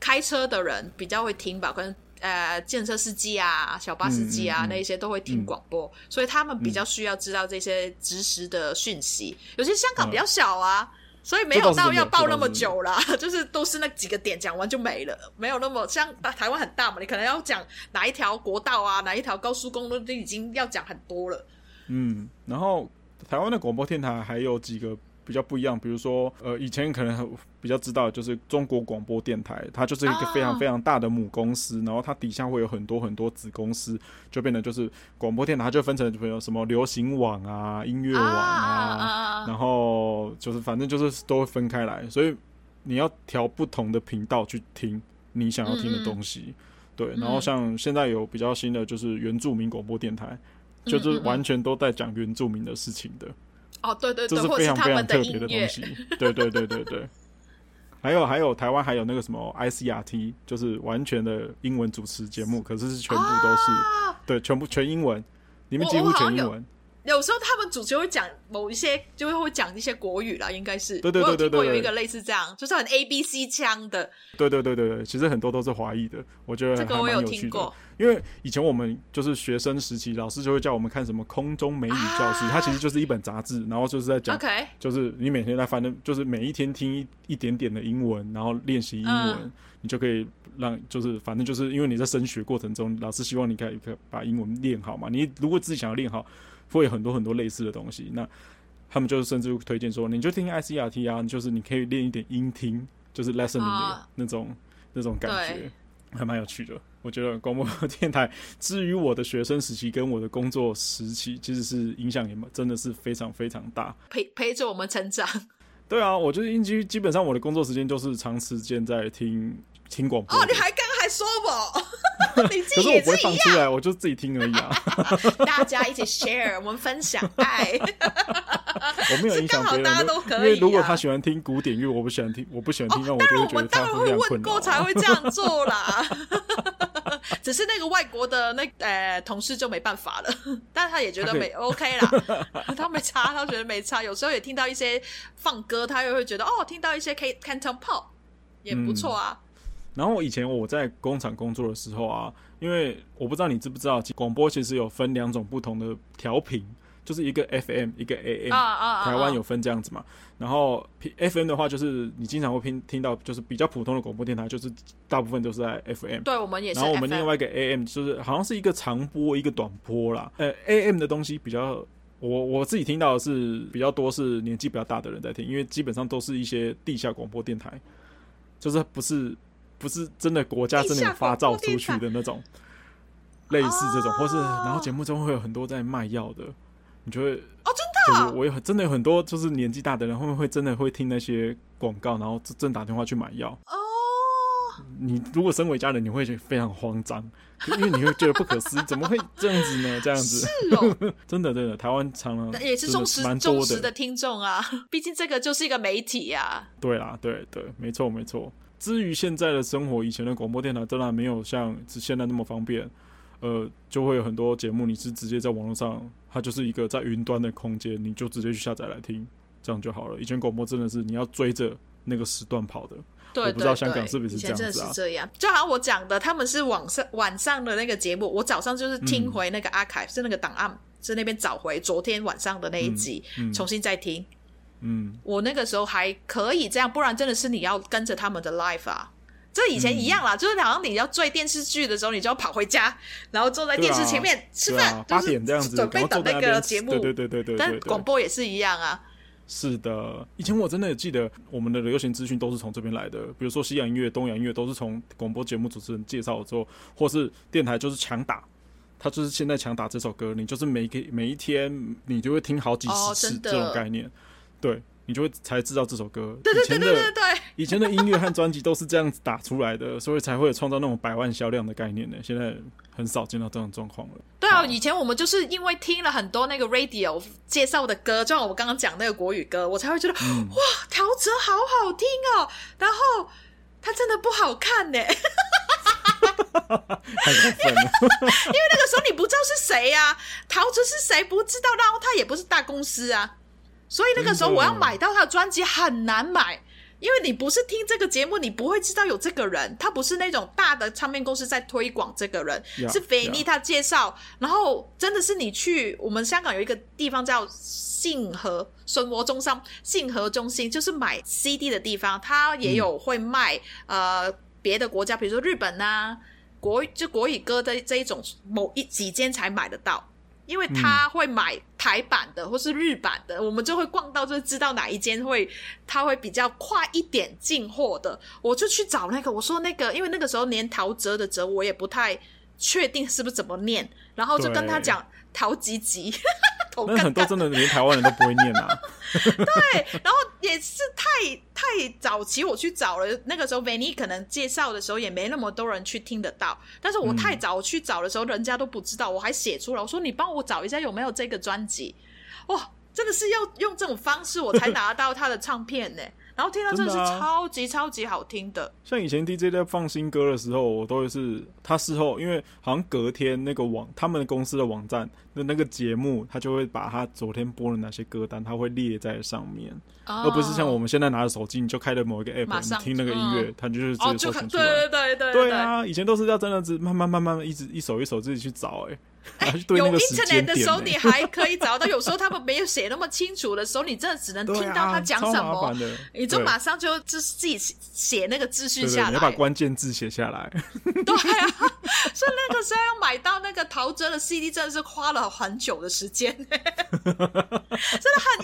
开车的人比较会听吧，可能。呃，建设司机啊，小巴司机啊，嗯嗯嗯、那一些都会听广播、嗯，所以他们比较需要知道这些即时的讯息、嗯。有些香港比较小啊、嗯，所以没有到要报那么久啦，就是都是那几个点讲完就没了，没有那么像台湾很大嘛，你可能要讲哪一条国道啊，哪一条高速公路都已经要讲很多了。嗯，然后台湾的广播电台还有几个。比较不一样，比如说，呃，以前可能比较知道，就是中国广播电台，它就是一个非常非常大的母公司，然后它底下会有很多很多子公司，就变得就是广播电台，它就分成比如什么流行网啊、音乐网啊，然后就是反正就是都会分开来，所以你要调不同的频道去听你想要听的东西，对。然后像现在有比较新的就是原住民广播电台，就是完全都在讲原住民的事情的。哦，对对对，这是非常非常特别的东西。对对对对对，还有还有台湾还有那个什么 ICRT，就是完全的英文主持节目，可是是全部都是、啊、对，全部全英文，里面几乎全英文。有时候他们主持会讲某一些，就会会讲一些国语啦，应该是。对对对对对。我有一个类似这样，就是很 A B C 腔的。对对对对对，其实很多都是华裔的，我觉得。这个我有听过。因为以前我们就是学生时期，老师就会叫我们看什么空中美语教室，啊、它其实就是一本杂志，然后就是在讲，Okay. 就是你每天在反正，就是每一天听一一点点的英文，然后练习英文，嗯、你就可以让，就是反正就是因为你在升学过程中，老师希望你可以可以把英文练好嘛。你如果自己想要练好。会有很多很多类似的东西，那他们就是甚至推荐说，你就听 ICRT 啊，就是你可以练一点音听，就是 listening 的那种、啊、那种感觉，还蛮有趣的。我觉得广播电台，至于我的学生时期跟我的工作时期，其实是影响也真的是非常非常大，陪陪着我们成长。对啊，我就是基基本上我的工作时间就是长时间在听听广播。哦，你还刚还说我。你自己可是我不会放出来，我就自己听而已啊。大家一起 share，我们分享爱。我没有影响别人，因为如果他喜欢听古典乐，我不喜欢听，我不喜欢听，那我就会觉得他会问过才会这样做啦。只是那个外国的那呃同事就没办法了，但他也觉得没 OK 啦，他没差，他觉得没差。有时候也听到一些放歌，他又会觉得哦，听到一些 Canton Pop 也不错啊。然后以前我在工厂工作的时候啊，因为我不知道你知不知道，广播其实有分两种不同的调频，就是一个 FM，一个 AM。啊啊啊！台湾有分这样子嘛？然后 FM 的话，就是你经常会听听到，就是比较普通的广播电台，就是大部分都是在 FM。对，我们也是。然后我们另外一个 AM，就是好像是一个长波，一个短波啦。呃，AM 的东西比较，我我自己听到的是比较多是年纪比较大的人在听，因为基本上都是一些地下广播电台，就是不是。不是真的国家真的有发照出去的那种，类似这种，或是然后节目中会有很多在卖药的，你就会哦，真的，我有真的有很多就是年纪大的人，会不会真的会听那些广告，然后真打电话去买药哦。你如果身为家人，你会觉得非常慌张，因为你会觉得不可思议，怎么会这样子呢？这样子是哦，真的真的，台湾常常也是忠实忠实的听众啊，毕竟这个就是一个媒体呀。对啦，对对，没错没错。至于现在的生活，以前的广播电台当然没有像现在那么方便，呃，就会有很多节目，你是直接在网络上，它就是一个在云端的空间，你就直接去下载来听，这样就好了。以前广播真的是你要追着那个时段跑的，对，对，对，我不知道香港是不是这样子啊？真的是这样，就好像我讲的，他们是晚上晚上的那个节目，我早上就是听回那个 archive，、嗯、是那个档案，是那边找回昨天晚上的那一集，嗯嗯、重新再听。嗯，我那个时候还可以这样，不然真的是你要跟着他们的 life 啊。这以前一样啦，嗯、就是好像你要追电视剧的时候，你就要跑回家，然后坐在电视前面吃饭，八点这样子准备等那个节目。对对对对对。但广播也是一样啊。是的，以前我真的记得我们的流行资讯都是从这边来的，比如说西洋音乐、东洋音乐都是从广播节目主持人介绍了之后，或是电台就是强打，他就是现在强打这首歌，你就是每个每一天你就会听好几十次这种概念，哦、对。你就会才知道这首歌。对对对对对对，以前的音乐和专辑都是这样子打出来的，所以才会有创造那种百万销量的概念呢。现在很少见到这种状况了。对啊，以前我们就是因为听了很多那个 radio 介绍的歌，就像我们刚刚讲那个国语歌，我才会觉得、嗯、哇，陶喆好好听哦。然后他真的不好看呢，太过分了。因为那个时候你不知道是谁呀、啊，陶喆是谁不知道，然后他也不是大公司啊。所以那个时候我要买到他的专辑很难买，因为你不是听这个节目，你不会知道有这个人，他不是那种大的唱片公司在推广这个人，yeah, 是菲尼他介绍，yeah. 然后真的是你去我们香港有一个地方叫信和生活中心，信和中心就是买 CD 的地方，他也有会卖、嗯、呃别的国家，比如说日本啊国就国语歌的这一种某一几间才买得到。因为他会买台版的或是日版的，嗯、我们就会逛到就知道哪一间会，他会比较快一点进货的，我就去找那个。我说那个，因为那个时候连陶喆的“喆”我也不太确定是不是怎么念，然后就跟他讲陶吉吉。那很多真的连台湾人都不会念啊。对，然后也是太太早期，我去找了。那个时候，Vanny 可能介绍的时候也没那么多人去听得到。但是我太早去找的时候，人家都不知道，我还写出来，我说你帮我找一下有没有这个专辑。哇，真的是要用这种方式我才拿到他的唱片呢。然后听到真的是超级超级好听的。像以前 DJ 在放新歌的时候，我都会是他事后，因为好像隔天那个网他们公司的网站的那个节目，他就会把他昨天播的哪些歌单，他会列在上面，哦、而不是像我们现在拿着手机，你就开了某一个 app，你听那个音乐，他、嗯、就是直接搜寻出来。对对对对对啊！以前都是要真的是慢慢慢慢一直一首一首自己去找、欸，哎。哎，有 internet 的时候你还可以找到，有时候他们没有写那么清楚的时候，你真的只能听到他讲什么，啊、你就马上就就是自己写那个资讯下来，对对对，你要把关键字写下来。对啊，所以那个时候要买到那个陶喆的 CD，真的是花了很久的时间，真的很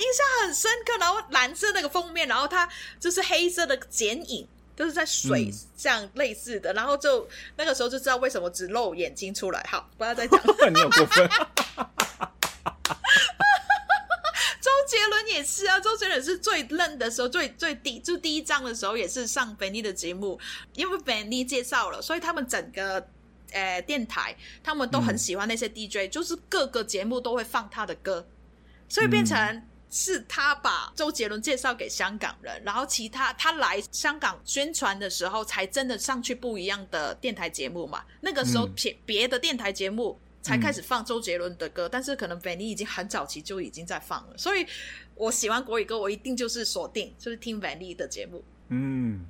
印象很深刻。然后蓝色那个封面，然后它就是黑色的剪影。就是在水像类似的，嗯、然后就那个时候就知道为什么只露眼睛出来。好，不要再讲。你有过分。周杰伦也是啊，周杰伦是最嫩的时候，最最低就第一张的时候也是上 Benny 的节目，因为 Benny 介绍了，所以他们整个呃电台他们都很喜欢那些 DJ，、嗯、就是各个节目都会放他的歌，所以变成。嗯是他把周杰伦介绍给香港人，然后其他他来香港宣传的时候，才真的上去不一样的电台节目嘛。那个时候别别的电台节目才开始放周杰伦的歌，嗯、但是可能 Vanny 已经很早期就已经在放了。所以我喜欢国语歌，我一定就是锁定就是听 Vanny 的节目。嗯，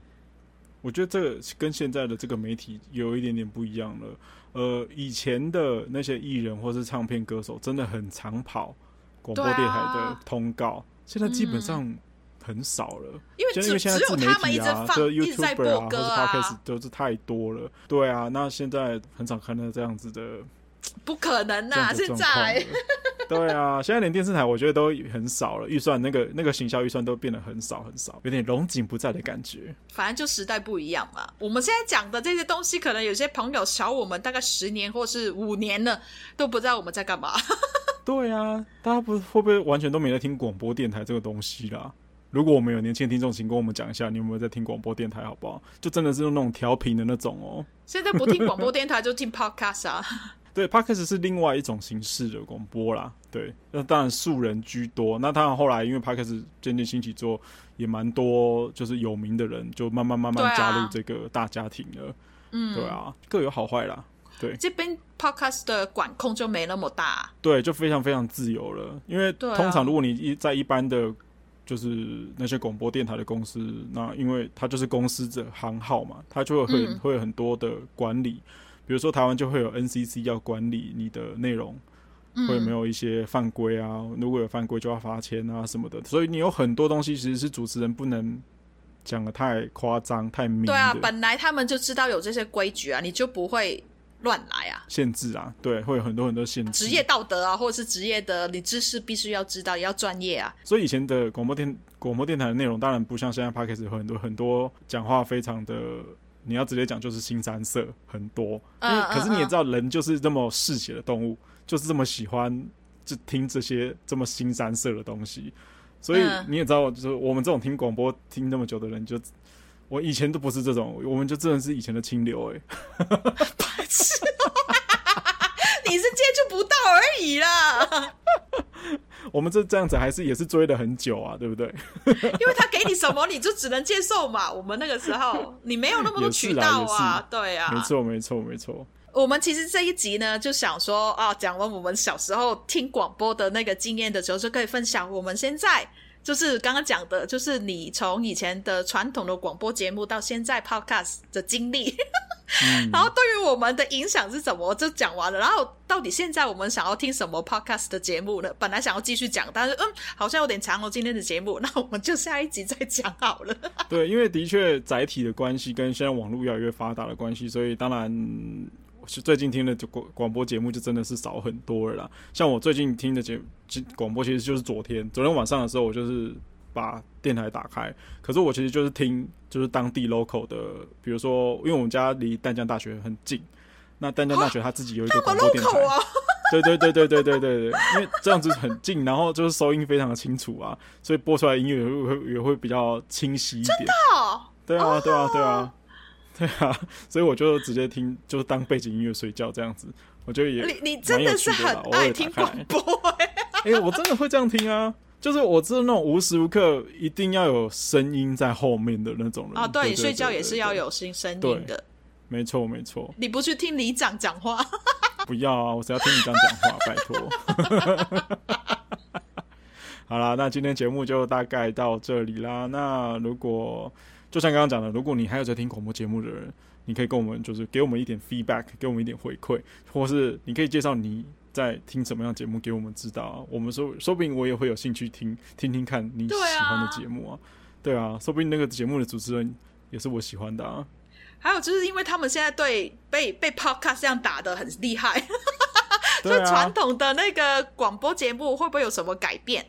我觉得这个跟现在的这个媒体有一点点不一样了。呃，以前的那些艺人或是唱片歌手真的很常跑。广播电台的通告，啊、现在基本上很少了，嗯、因为因为现在自媒体啊，就 YouTuber 啊，或是 Podcast 都是太多了。对啊，那现在很少看到这样子的，不可能啊！现在，对啊，现在连电视台我觉得都很少了，预算那个那个行销预算都变得很少很少，有点龙井不在的感觉。反正就时代不一样嘛。我们现在讲的这些东西，可能有些朋友小我们大概十年或是五年了，都不知道我们在干嘛。对啊，大家不会不会完全都没在听广播电台这个东西啦？如果我们有年轻听众，请跟我们讲一下，你有没有在听广播电台，好不好？就真的是用那种调频的那种哦。现在不听广播电台，就听 Podcast 啊。对，Podcast 是另外一种形式的广播啦。对，那当然素人居多。那当然后来因为 Podcast 渐渐兴起之后，也蛮多就是有名的人就慢慢慢慢加入这个大家庭了。嗯，对啊，各有好坏啦。对，这边 podcast 的管控就没那么大，对，就非常非常自由了。因为通常如果你一在一般的，就是那些广播电台的公司，那因为它就是公司的行号嘛，它就会会会有很多的管理。嗯、比如说台湾就会有 NCC 要管理你的内容，嗯、会有没有一些犯规啊？如果有犯规就要罚钱啊什么的。所以你有很多东西其实是主持人不能讲的太夸张、太明。对啊，本来他们就知道有这些规矩啊，你就不会。乱来啊！限制啊，对，会有很多很多限制。职业道德啊，或者是职业的，你知识必须要知道，也要专业啊。所以以前的广播电广播电台的内容，当然不像现在 Podcast 有很多很多讲话非常的，你要直接讲就是新三色很多。嗯，可是你也知道，人就是这么嗜血的动物，就是这么喜欢就听这些这么新三色的东西。所以你也知道，就是我们这种听广播听那么久的人就。我以前都不是这种，我们就真的是以前的清流哎、欸，白痴，你是接触不到而已啦。我们这这样子还是也是追了很久啊，对不对？因为他给你什么，你就只能接受嘛。我们那个时候你没有那么多渠道啊，对啊，没错没错没错。我们其实这一集呢，就想说啊，讲了我们小时候听广播的那个经验的时候，就可以分享我们现在。就是刚刚讲的，就是你从以前的传统的广播节目到现在 podcast 的经历，嗯、然后对于我们的影响是什么，就讲完了。然后到底现在我们想要听什么 podcast 的节目呢？本来想要继续讲，但是嗯，好像有点长了今天的节目，那我们就下一集再讲好了。对，因为的确载体的关系跟现在网络越来越发达的关系，所以当然。最近听的就广广播节目就真的是少很多了啦。像我最近听的节广播，其实就是昨天昨天晚上的时候，我就是把电台打开。可是我其实就是听就是当地 local 的，比如说，因为我们家离淡江大学很近，那淡江大学他自己有一个广播电台。啊、对对对对对对对对，因为这样子很近，然后就是收音非常的清楚啊，所以播出来音乐也会也会比较清晰一点。真的、哦？对啊对啊对啊。对啊，所以我就直接听，就是当背景音乐睡觉这样子。我觉得也你你真的是很爱听广播哎、欸欸！我真的会这样听啊，就是我知道那种无时无刻一定要有声音在后面的那种人啊。对，你睡觉也是要有声声音的。没错，没错。你不去听里长讲话？不要啊！我只要听里长讲话，拜托。好啦，那今天节目就大概到这里啦。那如果就像刚刚讲的，如果你还有在听广播节目的人，你可以跟我们就是给我们一点 feedback，给我们一点回馈，或是你可以介绍你在听什么样节目给我们知道啊。我们说说不定我也会有兴趣听听听看你喜欢的节目啊。对啊，说不定那个节目的主持人也是我喜欢的啊。还有就是因为他们现在对被被 podcast 这样打的很厉害，所以传统的那个广播节目会不会有什么改变？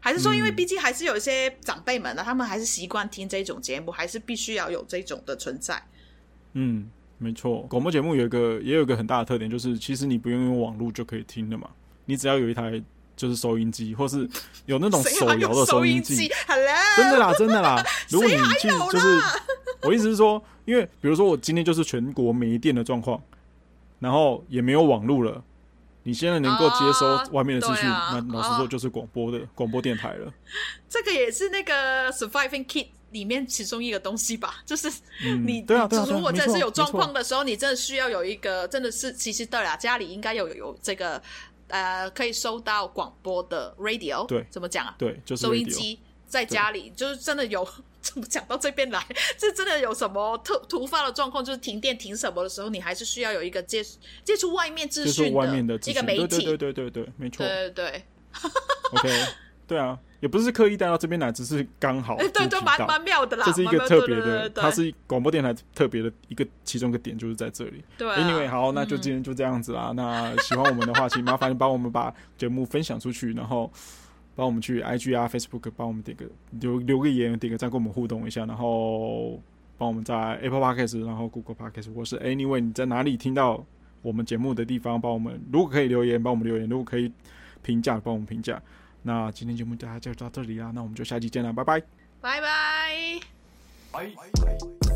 还是说，因为毕竟还是有一些长辈们呢，嗯、他们还是习惯听这种节目，还是必须要有这种的存在。嗯，没错，广播节目有一个也有一个很大的特点，就是其实你不用用网络就可以听的嘛，你只要有一台就是收音机，或是有那种手摇的收音机。真的啦，真的啦。如果你去，就是 我意思是说，因为比如说我今天就是全国没电的状况，然后也没有网络了。你现在能够接收外面的资讯，啊啊、那老实说就是广播的广、啊、播电台了。这个也是那个 Surviving Kit 里面其中一个东西吧？就是你，对啊，对啊，如果真的是有状况的时候，你真的需要有一个，真的是其实对啦，家里应该有有这个呃可以收到广播的 radio。对，怎么讲啊？对，就是收音机在家里，就是真的有。怎么讲到这边来？这真的有什么突突发的状况？就是停电停什么的时候，你还是需要有一个接接触外面资讯的一个媒体。对对对对对，没错。对对对。OK，对啊，也不是刻意带到这边来，只是刚好。对对，蛮蛮妙的啦。这是一个特别的，它是广播电台特别的一个其中一个点，就是在这里。对啊。Anyway，好，那就今天就这样子啦。那喜欢我们的话，请麻烦你帮我们把节目分享出去，然后。帮我们去 IG 啊 Facebook 帮我们点个留留个言，点个赞，跟我们互动一下，然后帮我们在 Apple Podcast，然后 Google Podcast，或是 Anyway 你在哪里听到我们节目的地方，帮我们如果可以留言，帮我们留言；如果可以评价，帮我们评价。那今天节目大家就到这里啦，那我们就下期见了，拜拜，拜拜，拜。